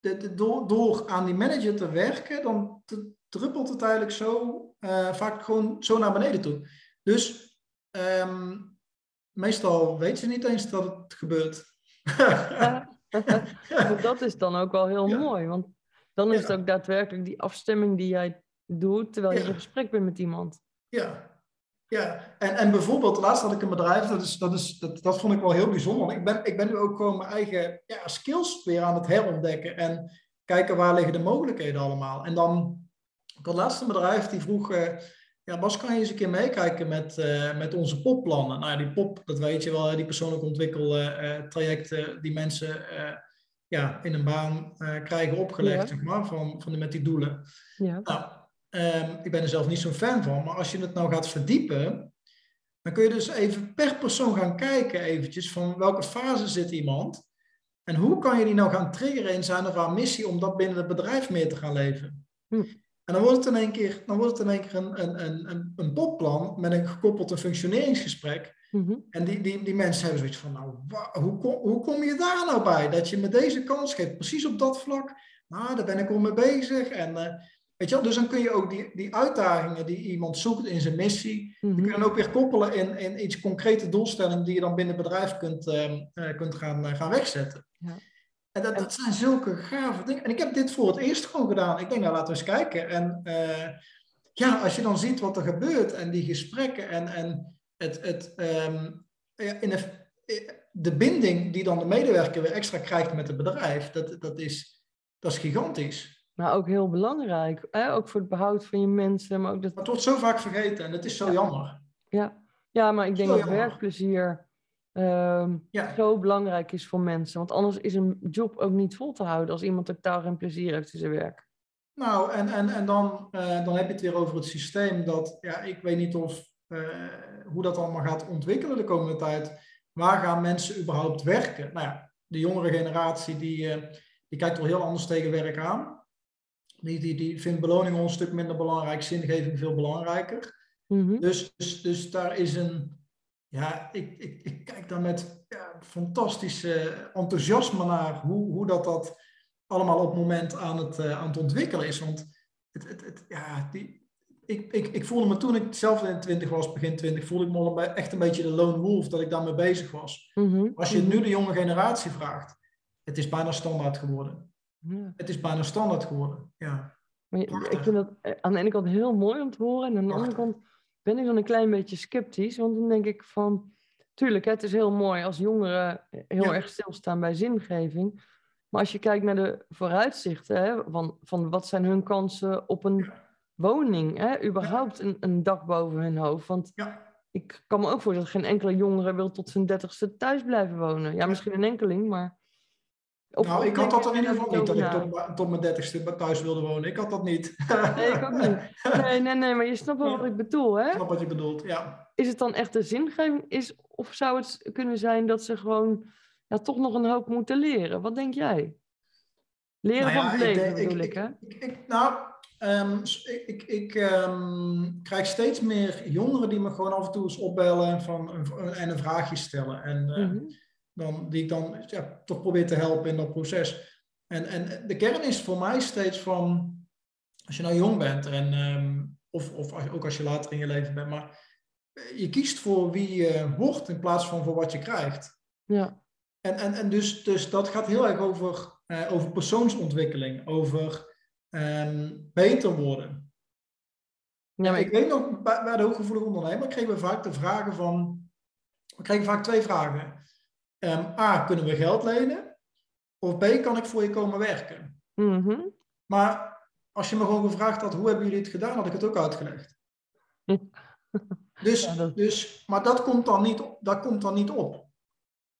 de, de, door, door, aan die manager te werken, dan druppelt het eigenlijk zo uh, vaak gewoon zo naar beneden toe. Dus um, meestal weet je niet eens dat het gebeurt. <laughs> dat is dan ook wel heel mooi, want dan is het ook daadwerkelijk die afstemming die jij doet terwijl je in gesprek bent met iemand. Ja, ja. En, en bijvoorbeeld, laatst had ik een bedrijf, dat, is, dat, is, dat, dat vond ik wel heel bijzonder. Ik ben, ik ben nu ook gewoon mijn eigen ja, skills weer aan het herontdekken en kijken waar liggen de mogelijkheden allemaal. En dan, had laatst een bedrijf die vroeg, uh, ja Bas, kan je eens een keer meekijken met, uh, met onze popplannen? Nou ja, die pop, dat weet je wel, die persoonlijk ontwikkeltrajecten uh, die mensen ja, in een baan krijgen opgelegd, zeg maar, van, van de, met die doelen. Ja. Nou, ehm, ik ben er zelf niet zo'n fan van, maar als je het nou gaat verdiepen, dan kun je dus even per persoon gaan kijken eventjes van welke fase zit iemand. En hoe kan je die nou gaan triggeren in zijn of haar missie om dat binnen het bedrijf meer te gaan leven? Hm. En dan wordt het in één keer, dan wordt het in één keer een, een, een, een popplan met een gekoppeld een functioneringsgesprek. Mhm. En die, die, die mensen hebben zoiets van, nou, hoe, kom, hoe kom je daar nou bij? Dat je met deze kans geeft, precies op dat vlak. Nou, daar ben ik al mee bezig. En uh, weet je wel, dus dan kun je ook die, die uitdagingen die iemand zoekt in zijn missie, Mhm. die kun je dan ook weer koppelen in, in iets concrete doelstellingen die je dan binnen het bedrijf kunt, uh, uh, kunt gaan, gaan wegzetten. Ja. En dat, dat zijn zulke gave dingen. En ik heb dit voor het eerst gewoon gedaan. Ik denk, nou, laten we eens kijken. En ja, als je dan ziet wat er gebeurt en die gesprekken en, en het, het, um, in de, de binding die dan de medewerker weer extra krijgt met het bedrijf, dat, dat, is, dat is gigantisch. Maar ook heel belangrijk, hè? ook voor het behoud van je mensen. Maar ook dat... het wordt zo vaak vergeten en dat is zo ja. jammer. Ja. ja, maar ik denk dat jammer. werkplezier um, Ja. zo belangrijk is voor mensen. Want anders is een job ook niet vol te houden als iemand totaal geen plezier heeft in zijn werk. Nou, en, en, en dan, uh, dan heb je het weer over het systeem dat, ja, ik weet niet of, uh, hoe dat allemaal gaat ontwikkelen de komende tijd. Waar gaan mensen überhaupt werken? Nou ja, de jongere generatie die, uh, die kijkt wel heel anders tegen werk aan. Die, die, die vindt beloning een stuk minder belangrijk, zingeving veel belangrijker. Mm -hmm. dus, dus, dus daar is een, ja, ik, ik, ik kijk daar met ja, fantastische enthousiasme naar hoe, hoe dat, dat allemaal op het moment aan het, uh, aan het ontwikkelen is. Want het, het, het, ja, die, ik, ik, ik voelde me toen ik zelf in 20 was, begin 20, voelde ik me echt een beetje de lone wolf dat ik daarmee bezig was. Mm -hmm. Als je nu de jonge generatie vraagt, het is bijna standaard geworden. Ja. Het is bijna standaard geworden, ja. Maar je, ik vind dat eh, aan de ene kant heel mooi om te horen. En aan de andere kant ben ik dan een klein beetje sceptisch. Want dan denk ik van... Tuurlijk, het is heel mooi als jongeren heel ja. erg stilstaan bij zingeving. Maar als je kijkt naar de vooruitzichten... Hè, van, van wat zijn hun kansen op een ja. woning? Hè, überhaupt een, een dak boven hun hoofd. Want ja. ik kan me ook voorstellen dat geen enkele jongere wil tot zijn dertigste thuis blijven wonen. Ja, misschien een enkeling, maar... Nou, ik had dat in ieder geval niet, dat ik tot, tot mijn dertigste thuis wilde wonen. Ik had dat niet. <laughs> Nee, ik ook niet. Nee, nee, nee, maar je snapt wel wat ik bedoel, hè? Ik snap wat je bedoelt, ja. Is het dan echt de zingeving? Is, of zou het kunnen zijn dat ze gewoon ja, toch nog een hoop moeten leren? Wat denk jij? Leren nou ja, van het leven, ik, bedoel ik, ik, hè? Ik, nou, um, ik, ik um, krijg steeds meer jongeren die me gewoon af en toe eens opbellen van, en een vraagje stellen. En... Uh, Mm-hmm. Dan, die ik dan ja, toch probeer te helpen in dat proces. En, en de kern is voor mij steeds van, als je nou jong bent, en, um, of, of als, ook als je later in je leven bent, maar je kiest voor wie je wordt in plaats van voor wat je krijgt. Ja. En, en, en dus, dus dat gaat heel erg over, uh, over persoonsontwikkeling, over um, beter worden. Ja, maar ik, ik weet nog, bij, bij de hooggevoelige ondernemer kregen we vaak de vragen van, we kregen vaak twee vragen. Um, A, kunnen we geld lenen? Of B, kan ik voor je komen werken? Mm -hmm. Maar als je me gewoon gevraagd had, hoe hebben jullie het gedaan, had ik het ook uitgelegd. <laughs> dus, ja, dat... dus, maar dat komt, dan niet, dat komt dan niet op.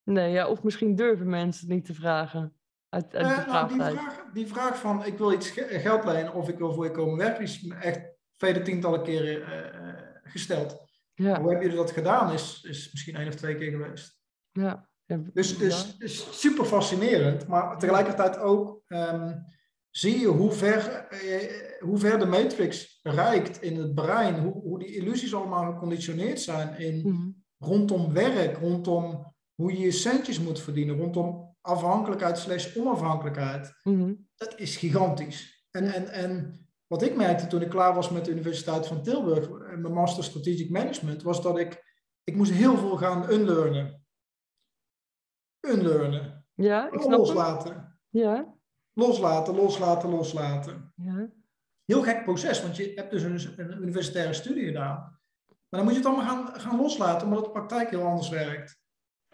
Nee, ja, of misschien durven mensen het niet te vragen. Uit, uit uh, nou, die, vraag, die vraag van, ik wil iets geld lenen of ik wil voor je komen werken, is me echt vele tientallen keren uh, gesteld. Ja. Hoe hebben jullie dat gedaan, is, is misschien één of twee keer geweest. Ja. Dus, dus, dus super fascinerend, maar tegelijkertijd ook um, zie je hoe ver, eh, hoe ver de matrix reikt in het brein, hoe, hoe die illusies allemaal geconditioneerd zijn in, mm -hmm. rondom werk, rondom hoe je je centjes moet verdienen, rondom afhankelijkheid slash onafhankelijkheid. Mm -hmm. Dat is gigantisch. En, en, en wat ik merkte toen ik klaar was met de Universiteit van Tilburg, mijn master strategic management, was dat ik, ik moest heel veel gaan unlearnen unlearnen. Ja, ik snap loslaten. Het. Ja. Loslaten, loslaten, loslaten. Ja. Heel gek proces, want je hebt dus een, een, universitaire studie gedaan. Maar dan moet je het allemaal gaan, gaan loslaten, omdat de praktijk heel anders werkt.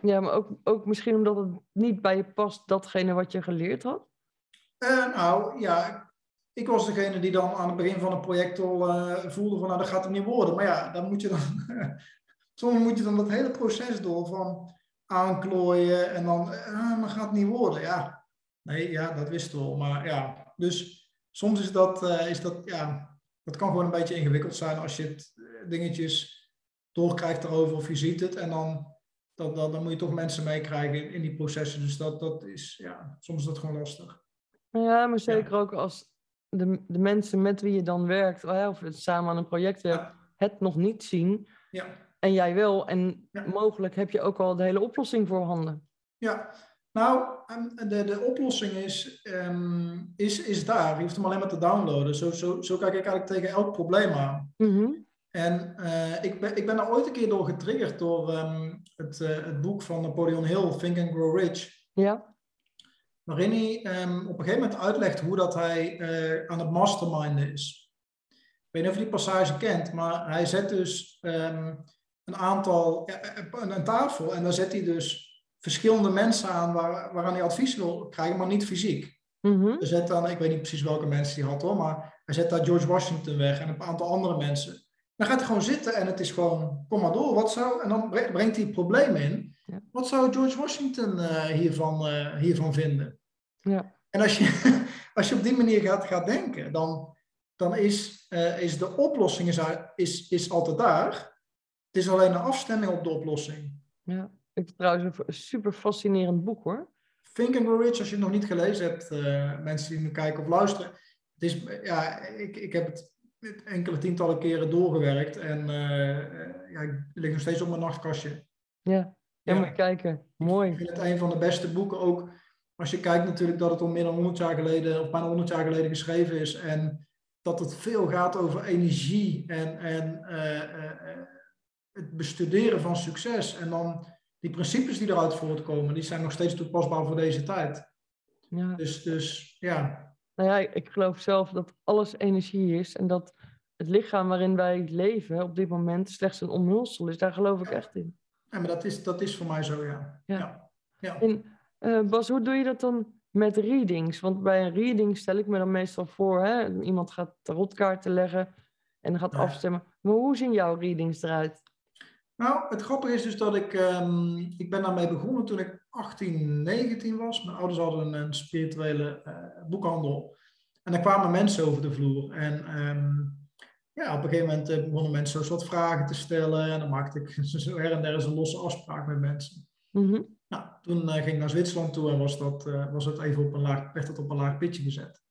Ja, maar ook, ook misschien omdat het niet bij je past, datgene wat je geleerd had? Uh, nou, ja, ik was degene die dan aan het begin van het project al uh, voelde van, nou, dat gaat het niet worden. Maar ja, dan moet je dan, <laughs> soms moet je dan dat hele proces door van aanklooien en dan, ah, dat gaat het niet worden. Ja, Nee, ja, dat wist wel. Maar ja, dus soms is dat, uh, is dat, ja, dat kan gewoon een beetje ingewikkeld zijn als je het, uh, dingetjes doorkrijgt erover of je ziet het. En dan, dat, dat, dan moet je toch mensen meekrijgen in, in die processen. Dus dat, dat is, ja, soms is dat gewoon lastig. Ja, maar zeker ook als de, de mensen met wie je dan werkt, of samen aan een project werkt, ja. het nog niet zien. Ja. En jij wel. En ja. mogelijk heb je ook al de hele oplossing voor handen. Ja, nou, de, de oplossing is, um, is, is daar. Je hoeft hem alleen maar te downloaden. Zo, zo, zo kijk ik eigenlijk tegen elk probleem aan. Mm -hmm. En uh, ik, ben, ik ben er ooit een keer door getriggerd door um, het, uh, het boek van Napoleon Hill, Think and Grow Rich. Ja. Waarin hij um, op een gegeven moment uitlegt hoe dat hij uh, aan het masterminden is. Ik weet niet of je die passage kent, maar hij zet dus um, een aantal, een, een tafel en daar zet hij dus verschillende mensen aan waar, waaraan hij advies wil krijgen, maar niet fysiek. Mm -hmm. Hij zet dan, ik weet niet precies welke mensen hij had hoor, maar hij zet daar George Washington weg en een aantal andere mensen. Dan gaat hij gewoon zitten en het is gewoon, kom maar door, wat zou, en dan brengt hij het probleem in. Ja. Wat zou George Washington uh, hiervan, uh, hiervan vinden? Ja. En als je, <laughs> als je op die manier gaat, gaat denken, dan, dan is, uh, is de oplossing is, is, is altijd daar. Het is alleen een afstemming op de oplossing. Ja, ik vind trouwens een super fascinerend boek hoor. Think and Grow Rich, als je het nog niet gelezen hebt, mensen die nu kijken of luisteren. Het is, ja, ik, ik heb het enkele tientallen keren doorgewerkt. En uh, ja, ik lig nog steeds op mijn nachtkastje. Ja, ja, moet kijken. Mooi. Ik vind het een van de beste boeken ook. Als je kijkt natuurlijk dat het al meer dan 100 jaar geleden, of bijna 100 jaar geleden geschreven is. En dat het veel gaat over energie en, en uh, het bestuderen van succes. En dan die principes die eruit voortkomen, die zijn nog steeds toepasbaar voor deze tijd. Ja. Dus, dus ja, nou ja, ik geloof zelf dat alles energie is en dat het lichaam waarin wij leven op dit moment slechts een omhulsel is. Daar geloof ik echt in. Ja, maar dat is, dat is voor mij zo, ja. Ja. ja. ja. En uh, Bas, hoe doe je dat dan met readings? Want bij een reading stel ik me dan meestal voor, hè, iemand gaat tarotkaarten leggen en gaat afstemmen. Maar hoe zien jouw readings eruit? Nou, het grappige is dus dat ik, um, ik ben daarmee begonnen toen ik 18, 19 was. Mijn ouders hadden een, spirituele uh, boekhandel. En daar kwamen mensen over de vloer. En um, ja, op een gegeven moment uh, begonnen mensen zo wat vragen te stellen. En dan maakte ik <laughs> zo her en der eens een losse afspraak met mensen. Mm -hmm. Nou, toen uh, ging ik naar Zwitserland toe en was, dat, was het even op een laag, werd op een laag pitje gezet.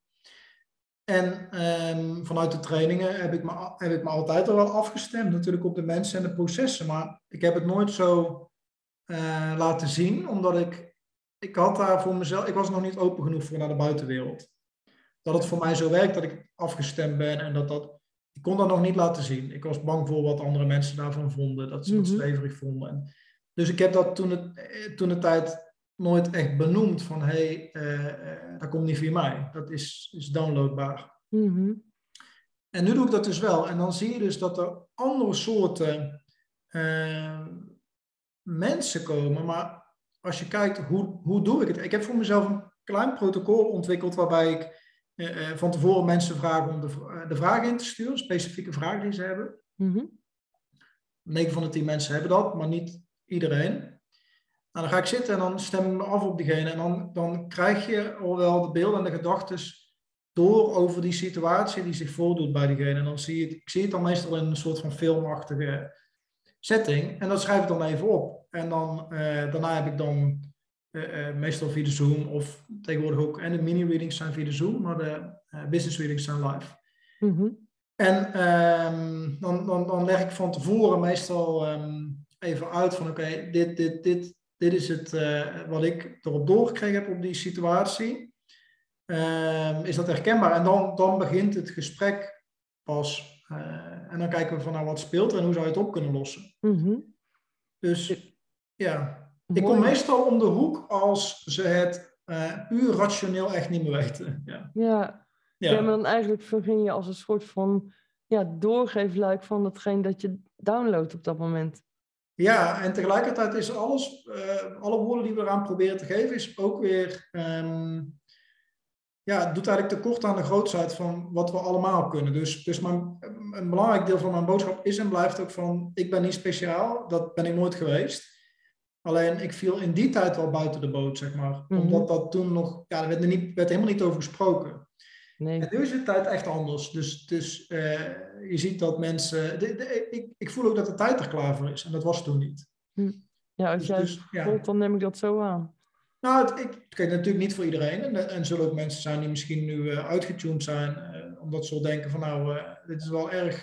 En um, vanuit de trainingen heb ik, me, heb ik me altijd al wel afgestemd, natuurlijk op de mensen en de processen. Maar ik heb het nooit zo uh, laten zien, omdat ik, ik had daar voor mezelf, ik was nog niet open genoeg voor naar de buitenwereld. Dat het voor mij zo werkt dat ik afgestemd ben en dat dat, ik kon dat nog niet laten zien. Ik was bang voor wat andere mensen daarvan vonden, dat ze het zweverig vonden. En, dus ik heb dat toen het, eh, toen de tijd nooit echt benoemd van hé, hey, uh, dat komt niet via mij. Dat is, is downloadbaar. Mhm. En nu doe ik dat dus wel. En dan zie je dus dat er andere soorten uh, mensen komen. Maar als je kijkt, hoe, hoe doe ik het? Ik heb voor mezelf een klein protocol ontwikkeld waarbij ik uh, van tevoren mensen vraag om de, de vragen in te sturen. Specifieke vragen die ze hebben. Mhm. 9 van de 10 mensen hebben dat, maar niet iedereen. Nou, dan ga ik zitten en dan stem ik me af op diegene. En dan, dan krijg je al wel de beelden en de gedachten door over die situatie die zich voordoet bij diegene. En dan zie je het, ik zie het dan meestal in een soort van filmachtige setting. En dat schrijf ik dan even op. En dan, uh, daarna heb ik dan uh, uh, meestal via de Zoom of tegenwoordig ook, en de mini-readings zijn via de Zoom, maar de business readings zijn live. Mm-hmm. En um, dan, dan, dan leg ik van tevoren meestal um, even uit van oké, okay, dit, dit, dit, dit is het wat ik erop doorgekregen heb op die situatie. Um, is dat herkenbaar? En dan, dan begint het gesprek pas. Uh, en dan kijken we van nou wat speelt er en hoe zou je het op kunnen lossen. Mm-hmm. Dus ja, ik kom meestal om de hoek als ze het uh, puur rationeel echt niet meer weten. <laughs> Ja. Ja. ja. ja, maar dan eigenlijk begin je als een soort van ja, doorgeefluik van datgene dat je downloadt op dat moment. Ja, en tegelijkertijd is alles, uh, alle woorden die we eraan proberen te geven, is ook weer um, ja, doet eigenlijk tekort aan de grootsheid van wat we allemaal kunnen. Dus, dus mijn, een belangrijk deel van mijn boodschap is en blijft ook van, ik ben niet speciaal, dat ben ik nooit geweest. Alleen ik viel in die tijd wel buiten de boot, zeg maar. Mhm. Omdat dat toen nog, ja, er werd, er niet, werd helemaal niet over gesproken. Nee. En nu is de tijd echt anders. Dus, dus eh, je ziet dat mensen. de- de- ik, ik voel ook dat de tijd er klaar voor is. En dat was toen niet. Ja, als Dus, jij dus, ja. voelt, dan neem ik dat zo aan. Nou, het, ik, kijk, natuurlijk niet voor iedereen. En, en zullen ook mensen zijn die misschien nu eh, uitgetuned zijn. eh, omdat ze wel denken van nou, dit is wel erg.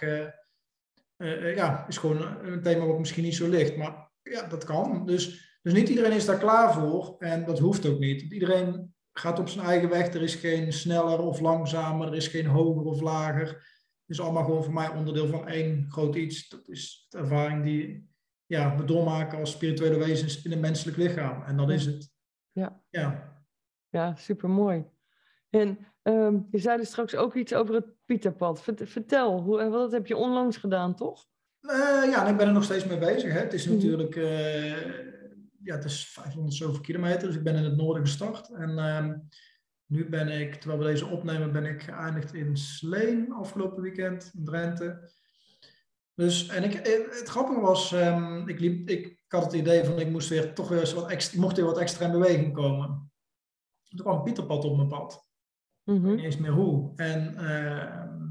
ja, is gewoon een thema wat misschien niet zo ligt. Maar ja, dat kan. Dus, dus niet iedereen is daar klaar voor. En dat hoeft ook niet. Iedereen gaat op zijn eigen weg. Er is geen sneller of langzamer. Er is geen hoger of lager. Het is allemaal gewoon voor mij onderdeel van één groot iets. Dat is de ervaring die ja, we doormaken als spirituele wezens in een menselijk lichaam. En dat is het. Ja. Ja. Ja, super mooi. En ehm, je zei er straks ook iets over het Pieterpad. Vert- Vertel, hoe, eh, wat heb je onlangs gedaan, toch? Eh, ja, ik ben er nog steeds mee bezig. Hè. Het is Mhm. natuurlijk eh, ja, het is 500 zoveel kilometer, dus ik ben in het noorden gestart. En ehm, nu ben ik, terwijl we deze opnemen, ben ik geëindigd in Sleen afgelopen weekend in Drenthe. Dus, en ik, eh, het grappige was, ehm, ik, liep, ik, ik had het idee van ik moest weer toch weer eens wat extra, mocht weer wat extra in beweging komen. Toen kwam Pieterpad op mijn pad. Mhm. weet niet eens meer hoe. En ehm,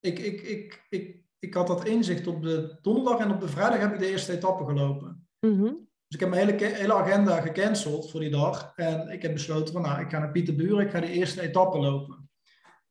ik, ik, ik, ik, ik had dat inzicht op de donderdag en op de vrijdag heb ik de eerste etappe gelopen. Mhm. Dus ik heb mijn hele, hele agenda gecanceld voor die dag. En ik heb besloten van nou, ik ga naar Pieterburen, ik ga de eerste etappe lopen.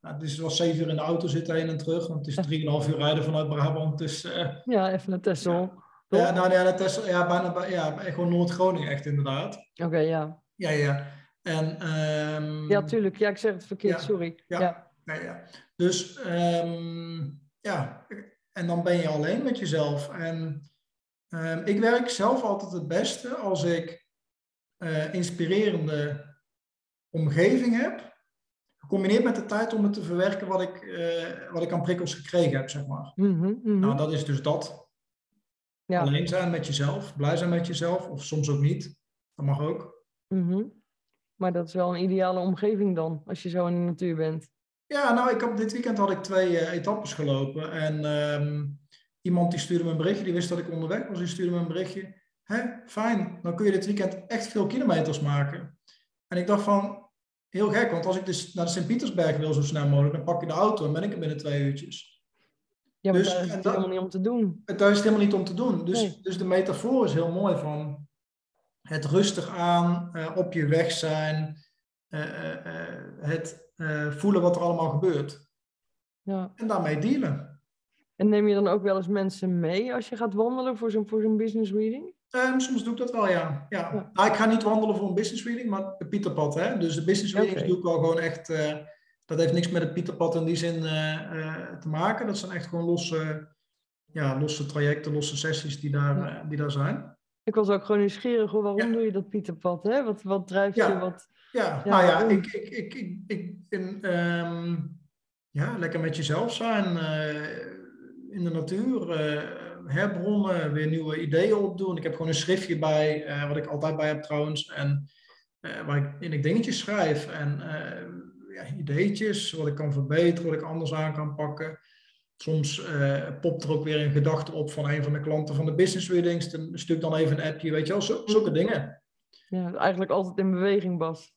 Nou, dus het was zeven uur in de auto zitten heen en terug, want het is drieënhalf uur rijden vanuit Brabant. Dus eh, Ja, even naar Texel. toch? ja, nou ja, is ja, bijna bij- ja, gewoon Noord-Groningen echt inderdaad. Oké, ja. Ja, ja. En, ehm, Ja, tuurlijk. Ja, ik zeg het verkeerd, Ja, sorry. ja. Ja. Ja, ja. Dus ehm, ja, en dan ben je alleen met jezelf. En ehm, ik werk zelf altijd het beste als ik eh, inspirerende omgeving heb, gecombineerd met de tijd om het te verwerken wat ik, eh, wat ik aan prikkels gekregen heb, zeg maar. Mhm, mhm. Nou, dat is dus dat. ja. Alleen zijn met jezelf, blij zijn met jezelf, of soms ook niet. Dat mag ook. Mhm. Maar dat is wel een ideale omgeving dan, als je zo in de natuur bent. Ja, nou, ik heb, dit weekend had ik twee eh, etappes gelopen. En ehm, iemand die stuurde me een berichtje, die wist dat ik onderweg was, die stuurde me een berichtje. Hè, fijn, dan kun je dit weekend echt veel kilometers maken. En ik dacht van, heel gek, want als ik dus naar de Sint-Pietersberg wil zo snel mogelijk, dan pak je de auto en ben ik er binnen twee uurtjes. Ja, maar Dus, daar is het dat- helemaal niet om te doen. Het daar is het helemaal niet om te doen. Dus, Nee. dus de metafoor is heel mooi van het rustig aan, eh, op je weg zijn, eh, eh, het voelen wat er allemaal gebeurt. Ja. En daarmee dealen. En neem je dan ook wel eens mensen mee als je gaat wandelen voor zo'n zo'n business reading? Ehm, soms doe ik dat wel, ja. ja. Ja. Nou, ik ga niet wandelen voor een business reading, maar het Pieterpad. Hè? Dus de business readings doe ik wel gewoon echt. eh, dat heeft niks met het Pieterpad in die zin eh, eh, te maken. Dat zijn echt gewoon losse, ja, losse trajecten, losse sessies die daar, Ja. eh, die daar zijn. Ik was ook gewoon nieuwsgierig, hoor, waarom Ja. doe je dat Pieterpad? Hè? Wat, wat drijft Ja. je? Wat... Ja, Ja, nou ja, ik, ik, ik, ik, ik in, ehm, ja, lekker met jezelf zijn, eh, in de natuur, eh, herbronnen, weer nieuwe ideeën opdoen. Ik heb gewoon een schriftje bij, eh, wat ik altijd bij heb trouwens, en eh, waar ik in ik dingetjes schrijf en ja, ideetjes, wat ik kan verbeteren, wat ik anders aan kan pakken. Soms popt er ook weer een gedachte op van een van de klanten van de business readings. Dan stuur ik dan even een appje, weet je wel, zo, zulke dingen. Ja, eigenlijk altijd in beweging, Bas.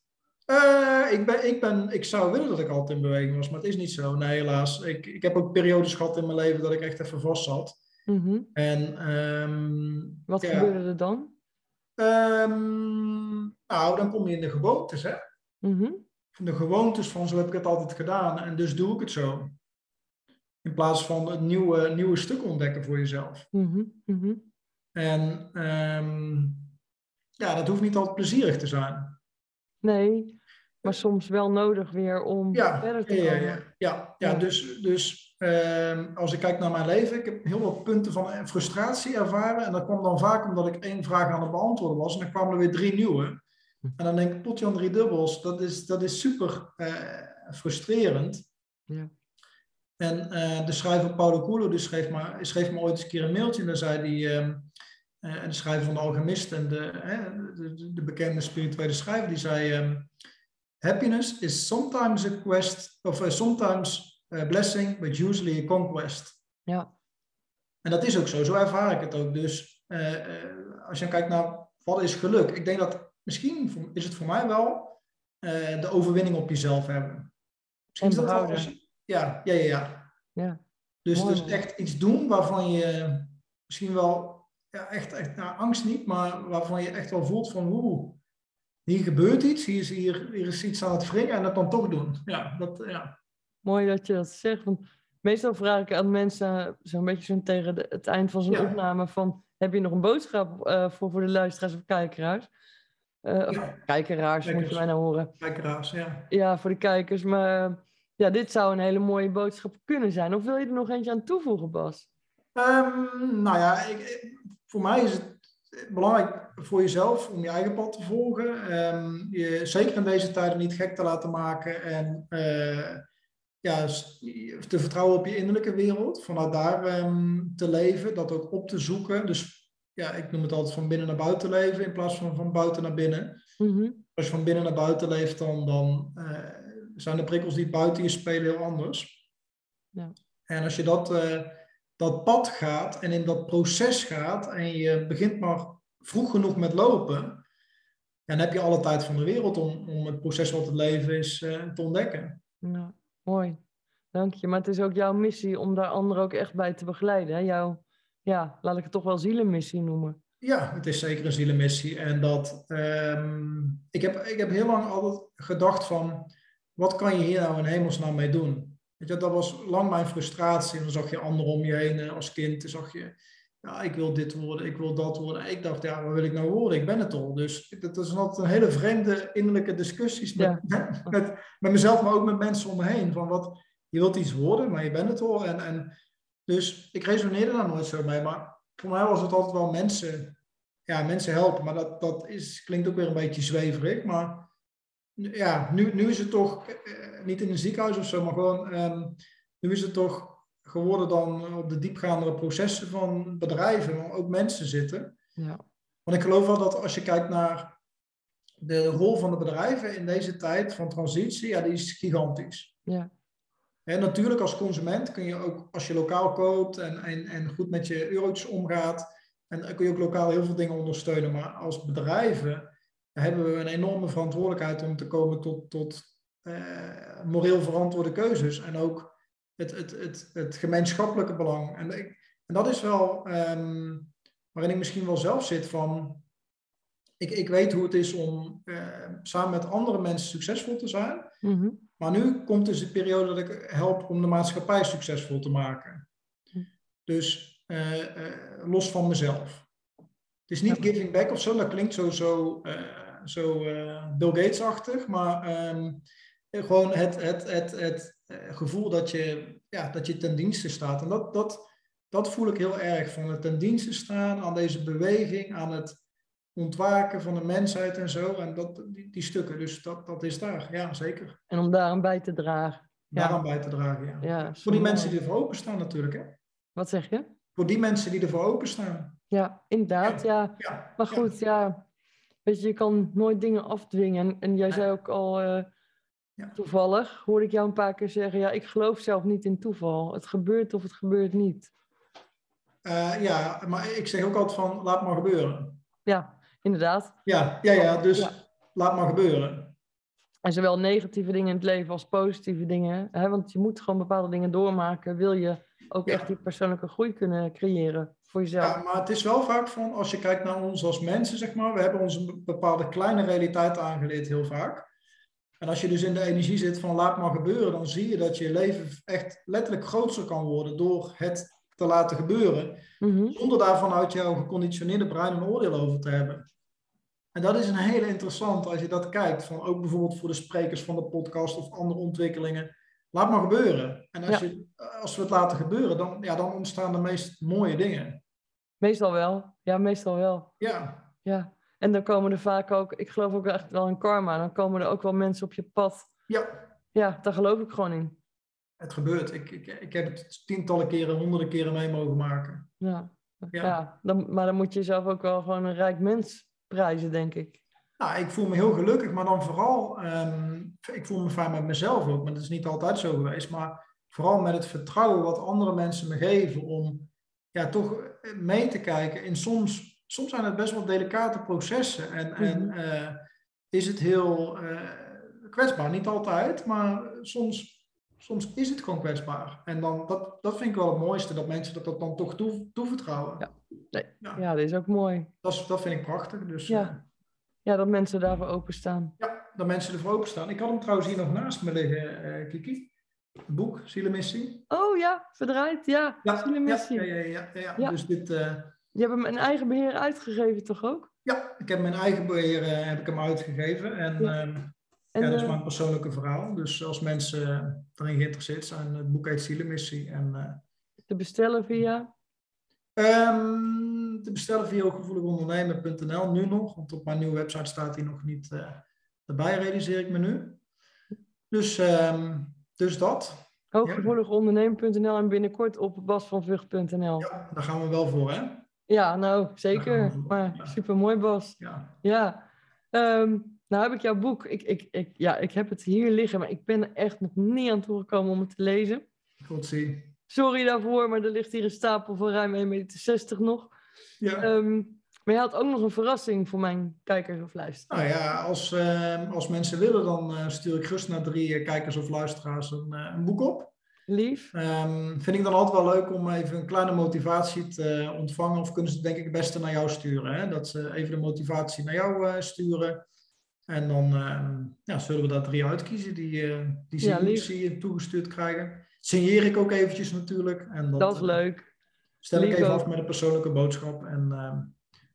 Eh, ik, ben, ik, ben, ik zou willen dat ik altijd in beweging was, maar het is niet zo. Nee, helaas. Ik, ik heb ook periodes gehad in mijn leven dat ik echt even vast zat. Mhm. En ehm, Wat Ja. gebeurde er dan? ehm, nou, dan kom je in de gewoontes, hè? Mhm. De gewoontes van zo heb ik het altijd gedaan en dus doe ik het zo. In plaats van een nieuwe, nieuwe stuk ontdekken voor jezelf. Mhm. En ehm, ja, dat hoeft niet altijd plezierig te zijn. Nee, maar soms wel nodig weer om Ja, verder te komen. ja, ja, ja, Ja. dus, dus ehm, als ik kijk naar mijn leven, ik heb heel veel punten van frustratie ervaren. En dat kwam dan vaak omdat ik één vraag aan het beantwoorden was. En dan kwamen er weer drie nieuwe. En dan denk ik, potjan drie dubbels, dat is, dat is super eh, frustrerend. Ja. En eh, de schrijver Paulo Coelho die schreef, me, schreef me ooit eens een keer een mailtje. En daar zei hij, ehm, eh, de schrijver van de Alchemist en de, de, de, de bekende spirituele schrijver, die zei... Happiness is sometimes a quest, of uh, sometimes a blessing, but usually a conquest. Ja. En dat is ook zo, zo ervaar ik het ook. Dus eh, eh, als je kijkt naar wat is geluk? Ik denk dat misschien is het voor mij wel uh, de overwinning op jezelf hebben. Misschien en behouden. Als, ja, ja, ja, ja. ja. Dus, dus echt iets doen waarvan je misschien wel, ja, echt, echt nou, angst niet, maar waarvan je echt wel voelt van, oeh, hier gebeurt iets, hier is, hier, hier is iets aan het wringen en dat dan toch doen. Ja, dat, ja. Mooi dat je dat zegt, want meestal vraag ik aan mensen zo'n beetje zo tegen de, het eind van zo'n opname van, heb je nog een boodschap uh, voor, voor de luisteraars of kijkeraars? Uh, ja. Kijkeraars, moet je mij nou horen. Kijkeraars, ja. Ja, voor de kijkers. Maar ja, dit zou een hele mooie boodschap kunnen zijn. Of wil je er nog eentje aan toevoegen, Bas? Um, nou ja, ik, voor mij is het belangrijk voor jezelf om je eigen pad te volgen. Um, je zeker in deze tijden niet gek te laten maken en uh, ja, te vertrouwen op je innerlijke wereld. Vanuit daar um, te leven, dat ook op te zoeken. Dus ja, ik noem het altijd van binnen naar buiten leven in plaats van van buiten naar binnen. Mm Als je van binnen naar buiten leeft, dan, dan uh, zijn de prikkels die buiten je spelen heel anders. Ja. En als je dat, uh, dat pad gaat en in dat proces gaat en je begint maar vroeg genoeg met lopen, dan heb je alle tijd van de wereld om, om het proces wat het leven is uh, te ontdekken. Ja, mooi. Dank je. Maar het is ook jouw missie om daar anderen ook echt bij te begeleiden. Hè? Jouw, ja, laat ik het toch wel zielenmissie noemen. Ja, het is zeker een zielenmissie. En dat, um, ik, heb, ik heb heel lang altijd gedacht van, wat kan je hier nou in hemelsnaam mee doen? Weet je, dat was lang mijn frustratie. En dan zag je anderen om je heen als kind. Dan zag je, ja, ik wil dit worden, ik wil dat worden. En ik dacht, ja, wat wil ik nou worden? Ik ben het al. Dus dat is altijd een hele vreemde innerlijke discussies met, <laughs> met, met, met, mezelf, maar ook met mensen om me heen. Van wat, je wilt iets worden, maar je bent het al. En, en, dus ik resoneerde daar nooit zo mee. Maar voor mij was het altijd wel mensen, ja, mensen helpen. Maar dat, dat is, klinkt ook weer een beetje zweverig. Maar ja, nu, nu is het toch, eh, niet in een ziekenhuis of zo, maar gewoon, um, nu is het toch geworden dan op de diepgaandere processen van bedrijven, waar ook mensen zitten. Ja. Want ik geloof wel dat als je kijkt naar de rol van de bedrijven in deze tijd van transitie, ja, die is gigantisch. Ja. En natuurlijk als consument kun je ook, als je lokaal koopt en, en, en goed met je eurotjes omgaat, en kun je ook lokaal heel veel dingen ondersteunen. Maar als bedrijven hebben we een enorme verantwoordelijkheid om te komen tot, tot uh, moreel verantwoorde keuzes. En ook het, het, het, het gemeenschappelijke belang. En, en dat is wel um, waarin ik misschien wel zelf zit van. Ik, ik weet hoe het is om uh, samen met andere mensen succesvol te zijn. Mm -hmm. Maar nu komt dus de periode dat ik help om de maatschappij succesvol te maken. Hm. Dus uh, los van mezelf. Het is niet giving back of zo, dat klinkt zo, zo, zo Bill Gates-achtig, maar um, gewoon het, het, het, het gevoel dat je, ja, dat je ten dienste staat. En dat, dat, dat voel ik heel erg, van het ten dienste staan aan deze beweging, aan het ontwaken van de mensheid en zo. En dat, die, die stukken, dus dat, dat is daar, ja, zeker. En om daaraan bij te dragen. Daaraan bij te dragen, ja. ja voor die mensen die ervoor openstaan natuurlijk, hè. Wat zeg je? Voor die mensen die ervoor openstaan. Ja, inderdaad, ja. ja. Maar goed, ja. Weet je, je kan nooit dingen afdwingen. En, en jij zei ook al... Uh, Toevallig hoorde ik jou een paar keer zeggen: Ja, ik geloof zelf niet in toeval. Het gebeurt of het gebeurt niet. Uh, ja, maar ik zeg ook altijd van: laat maar gebeuren. Ja, inderdaad. Ja, ja, ja dus ja. laat maar gebeuren. En zowel negatieve dingen in het leven als positieve dingen. Hè? Want je moet gewoon bepaalde dingen doormaken. Wil je ook ja. echt die persoonlijke groei kunnen creëren voor jezelf. Ja, maar het is wel vaak van, als je kijkt naar ons als mensen, zeg maar, we hebben ons een bepaalde kleine realiteit aangeleerd heel vaak. En als je dus in de energie zit van laat maar gebeuren, dan zie je dat je leven echt letterlijk groter kan worden door het te laten gebeuren. Mm -hmm. Zonder daar vanuit jouw geconditioneerde brein een oordeel over te hebben. En dat is een hele interessante als je dat kijkt. Van ook bijvoorbeeld voor de sprekers van de podcast of andere ontwikkelingen. Laat maar gebeuren. En als, Ja. je, als we het laten gebeuren, dan, ja, dan ontstaan de meest mooie dingen. Meestal wel. Ja, meestal wel. Ja, Ja. En dan komen er vaak ook, ik geloof ook echt wel in karma, dan komen er ook wel mensen op je pad. ja Ja, daar geloof ik gewoon in. het gebeurt. Ik, ik, ik heb het tientallen keren, honderden keren mee mogen maken. Ja. Ja. Ja. dan, maar dan moet je jezelf ook wel gewoon een rijk mens prijzen, denk ik. Nou, ik voel me heel gelukkig, maar dan vooral, ehm, ik voel me fijn met mezelf ook, maar dat is niet altijd zo geweest. Maar vooral met het vertrouwen wat andere mensen me geven om ja, toch mee te kijken in soms soms zijn het best wel delicate processen. En, en eh, is het heel eh, kwetsbaar. Niet altijd, maar soms, soms is het gewoon kwetsbaar. En dan, dat, dat vind ik wel het mooiste, dat mensen dat, dat dan toch toe, toevertrouwen. Ja. Nee. Ja. Ja, dat is ook mooi. Dat, is, dat vind ik prachtig. Dus Ja. ja. Ja, dat mensen daarvoor openstaan. ja, dat mensen ervoor openstaan. Ik had hem trouwens hier nog naast me liggen, eh, Kiki. Een boek, Zielenmissie. Oh ja, verdraaid. Ja, Ja, Zielenmissie. Ja, ja, ja, ja, ja. Ja. Dus dit, eh, Je hebt hem in eigen beheer uitgegeven, toch ook? ja, ik heb mijn eigen beheer eh, heb ik hem uitgegeven. En Ja. ehm, En, ja, dat is eh, mijn persoonlijke verhaal. Dus als mensen eh, erin geïnteresseerd zijn, het boek heet Zielenmissie. En eh, te bestellen via... Ehm, te bestellen via hooggevoeligondernemen.nl nu nog, want op mijn nieuwe website staat hij nog niet eh, erbij, realiseer ik me nu. Dus, ehm, dus dat. Hooggevoeligondernemen.nl en binnenkort op basvanvucht.nl. Ja. Ja, daar gaan we wel voor, hè? nou Daar gaan zeker. voor. Maar Ja. super mooi, Bas. Ja. Ja. Ehm, nou heb ik jouw boek. Ik, ik, ik, ja, ik heb het hier liggen, maar ik ben er echt nog niet aan toegekomen om het te lezen. Goed zie. Sorry daarvoor, maar er ligt hier een stapel van ruim 1,60 meter nog. Ja. Ehm, maar je had ook nog een verrassing voor mijn kijkers of luisteraars. Nou ja, als, ehm, als mensen willen, dan eh, stuur ik gerust naar drie eh, kijkers of luisteraars een, eh, een boek op. Lief. Ehm, vind ik dan altijd wel leuk om even een kleine motivatie te ontvangen. Of kunnen ze het denk ik het beste naar jou sturen. Hè? Dat ze even de motivatie naar jou sturen. En dan ehm, ja, zullen we daar drie uitkiezen die, eh die ze toegestuurd krijgen. Signeer ik ook eventjes natuurlijk. En dat, Dat is eh, leuk. Stel ik even ook. af met een persoonlijke boodschap. En ehm,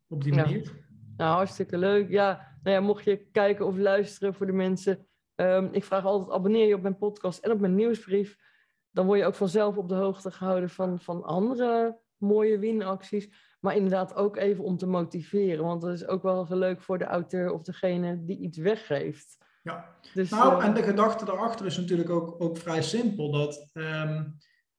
op die Ja. manier. Nou, hartstikke leuk. Ja, nou ja, mocht je kijken of luisteren voor de mensen. ehm, ik vraag altijd, abonneer je op mijn podcast en op mijn nieuwsbrief. Dan word je ook vanzelf op de hoogte gehouden van, van andere mooie winacties. Maar inderdaad ook even om te motiveren. Want dat is ook wel even leuk voor de auteur of degene die iets weggeeft. Ja. Dus, Nou, eh, en de gedachte daarachter is natuurlijk ook, ook vrij simpel. Dat ehm,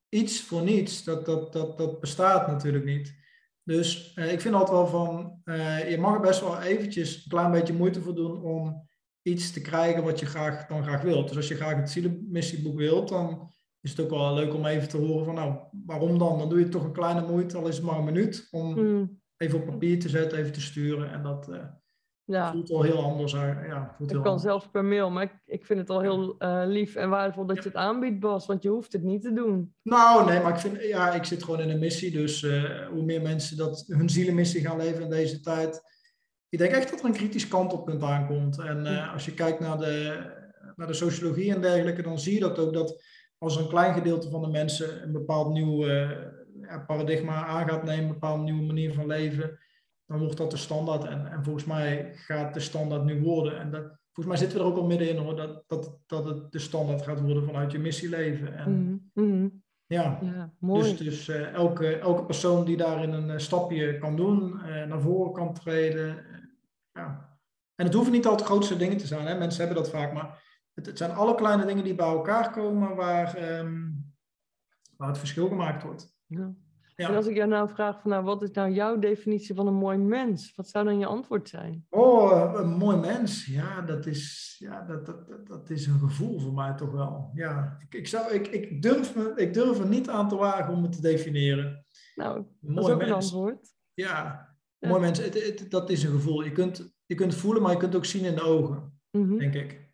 iets voor niets, dat, dat, dat, dat bestaat natuurlijk niet. Dus eh, ik vind altijd wel van, eh, je mag er best wel eventjes een klein beetje moeite voor doen om iets te krijgen wat je graag, dan graag wilt. Dus als je graag het zielenmissieboek wilt, dan is het ook wel leuk om even te horen van, nou, waarom dan? Dan doe je toch een kleine moeite, al is het maar een minuut, om mm, even op papier te zetten, even te sturen. En dat eh, ja, voelt wel heel anders. uit. Ja, voelt het kan anders. zelfs per mail. Maar ik, ik vind het al heel eh, lief en waardevol dat je het aanbiedt, Bas. Want je hoeft het niet te doen. Nou, nee, maar ik vind, ja, ik zit gewoon in een missie. Dus eh, hoe meer mensen dat hun zielenmissie gaan leven in deze tijd. Ik denk echt dat er een kritisch kantelpunt aankomt. En eh, als je kijkt naar de, naar de sociologie en dergelijke, dan zie je dat ook dat als een klein gedeelte van de mensen een bepaald nieuw eh, paradigma aan gaat nemen, een bepaalde nieuwe manier van leven, dan wordt dat de standaard. En, en volgens mij gaat de standaard nu worden. En dat, volgens mij zitten we er ook al middenin hoor, dat, dat, dat het de standaard gaat worden vanuit je missieleven. En, Mhm, mhm. ja. Ja, mooi. Dus, dus eh, elke, elke persoon die daarin een eh, stapje kan doen, naar voren kan treden. ja. En het hoeven niet altijd grootste dingen te zijn. Hè? Mensen hebben dat vaak, maar het, het zijn alle kleine dingen die bij elkaar komen waar, ehm, waar het verschil gemaakt wordt. Ja. Ja. En als ik jou nou vraag van, nou, wat is nou jouw definitie van een mooi mens? Wat zou dan je antwoord zijn? Oh, een mooi mens. Ja, dat is, ja, dat, dat, dat, is een gevoel voor mij toch wel. Ja, ik, ik, zou, ik, ik, durf me, ik durf er niet aan te wagen om het te definiëren. Nou, Een dat is mooi ook een antwoord. Ja, Ja. mooi mens. Het, het- dat is een gevoel. Je kunt, je kunt het voelen, maar je kunt ook zien in de ogen, Mhm. denk ik.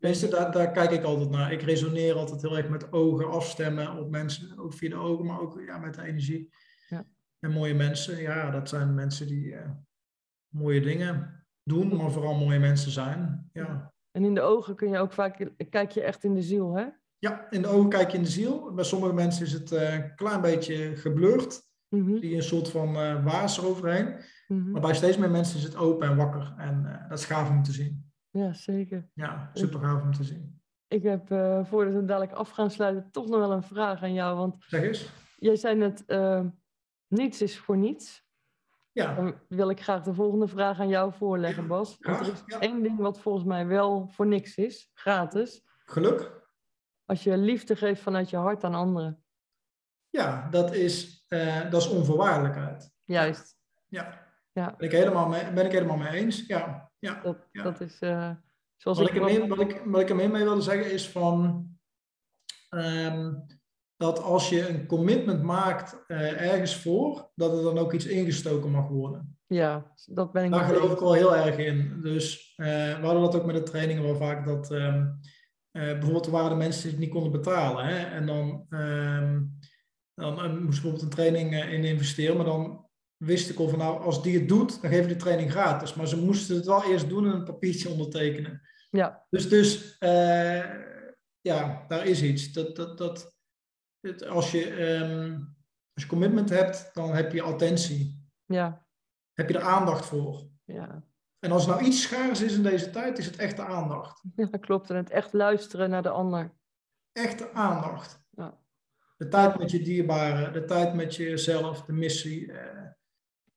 Dat, daar, daar kijk ik altijd naar. Ik resoneer altijd heel erg met ogen, afstemmen op mensen. Ook via de ogen, maar ook ja, met de energie. Ja. En mooie mensen, ja, dat zijn mensen die eh, mooie dingen doen, maar vooral mooie mensen zijn. Ja. En in de ogen kun je ook vaak, kijk je echt in de ziel, hè? ja, in de ogen kijk je in de ziel. Bij sommige mensen is het eh, een klein beetje geblurred. Mhm, Die een soort van eh waas eroverheen. mhm. Maar bij steeds meer mensen is het open en wakker. En eh, dat is gaaf om te zien. Ja, zeker. Ja, super gaaf om te zien. Ik heb, eh, voordat we dadelijk af gaan sluiten, toch nog wel een vraag aan jou. Want Zeg eens. jij zei net, eh, niets is voor niets. Ja, Dan wil ik graag de volgende vraag aan jou voorleggen, Ja, Bas. Want er is ja. één ding wat volgens mij wel voor niks is, gratis. geluk. Als je liefde geeft vanuit je hart aan anderen. Ja, dat is, eh, dat is onvoorwaardelijkheid. Juist. Ja. Ja. Ben, ik helemaal mee, ben ik helemaal mee eens. Ja, ja. Dat, Ja. dat is eh, zoals Wat, ik... ermee, wat, ik, wat ik ermee mee wilde zeggen is van... ehm, dat als je een commitment maakt eh, ergens voor, dat er dan ook iets ingestoken mag worden. Ja, dat ben ik Daar geloof ik wel heel erg in. Dus eh, we hadden dat ook met de trainingen wel vaak dat ehm, eh, bijvoorbeeld er waren de mensen die het niet konden betalen. Hè? En dan, ehm, dan moest bijvoorbeeld een training in investeren, maar dan wist ik al van nou, als die het doet, dan geven we die training gratis. Maar ze moesten het wel eerst doen en een papiertje ondertekenen. Ja, Dus, dus eh, ja, daar is iets. Dat, dat, dat, het, als, je, ehm, als je commitment hebt, dan heb je attentie. ja, Heb je er aandacht voor. ja. En als nou iets schaars is in deze tijd, is het echte aandacht. Ja, klopt. En het echt luisteren naar de ander. Echte aandacht. Ja. De tijd met je dierbaren, de tijd met jezelf, de missie. eh,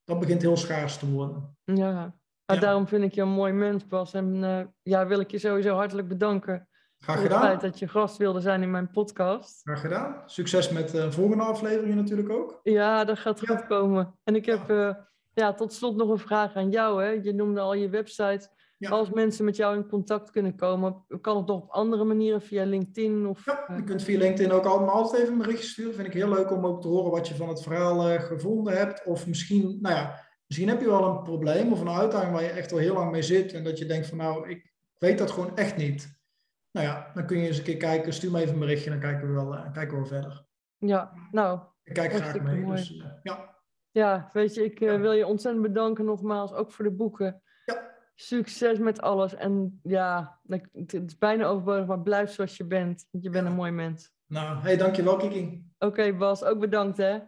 dat begint heel schaars te worden. Ja. Daarom vind ik je een mooi mens, Bas. En eh, ja, wil ik je sowieso hartelijk bedanken Graag voor het feit gedaan. dat je gast wilde zijn in mijn podcast. Graag gedaan. Succes met de volgende afleveringen natuurlijk ook. Ja, dat gaat Ja. goed komen. En ik heb eh, ja, tot slot nog een vraag aan jou. Hè. Je noemde al je website. Ja. Als mensen met jou in contact kunnen komen, kan het nog op andere manieren via LinkedIn? Of, Ja, eh, je kunt via LinkedIn ook altijd, maar altijd even een berichtje sturen. Vind ik heel leuk om ook te horen wat je van het verhaal eh, gevonden hebt. Of misschien, nou ja, misschien heb je wel een probleem of een uitdaging waar je echt al heel lang mee zit. En dat je denkt van nou, ik weet dat gewoon echt niet. Nou ja, dan kun je eens een keer kijken. Stuur me even een berichtje, dan kijken we wel, eh, kijken we wel verder. ja, nou, Ik kijk graag mee. Dus, ja. ja, weet je, ik wil je ontzettend bedanken nogmaals, ook voor de boeken. Succes met alles. En ja, het is bijna overbodig, maar blijf zoals je bent. Want je bent een mooi mens. Nou, hey, dankjewel Kiki. Oké, Bas, ook bedankt hè.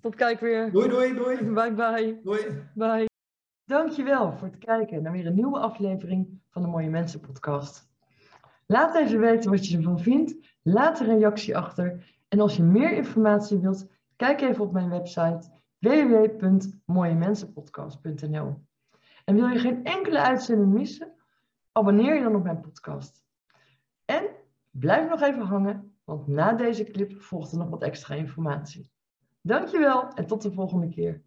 Tot kijk weer. Doei, doei, doei. Bye bye. Doei. Bye. Dankjewel voor het kijken naar weer een nieuwe aflevering van de Mooie Mensen podcast. Laat even weten wat je ervan vindt. Laat een reactie achter. En als je meer informatie wilt, kijk even op mijn website www.mooiemensenpodcast.nl. En wil je geen enkele uitzending missen? Abonneer je dan op mijn podcast. En blijf nog even hangen, want na deze clip volgt er nog wat extra informatie. Dankjewel en tot de volgende keer.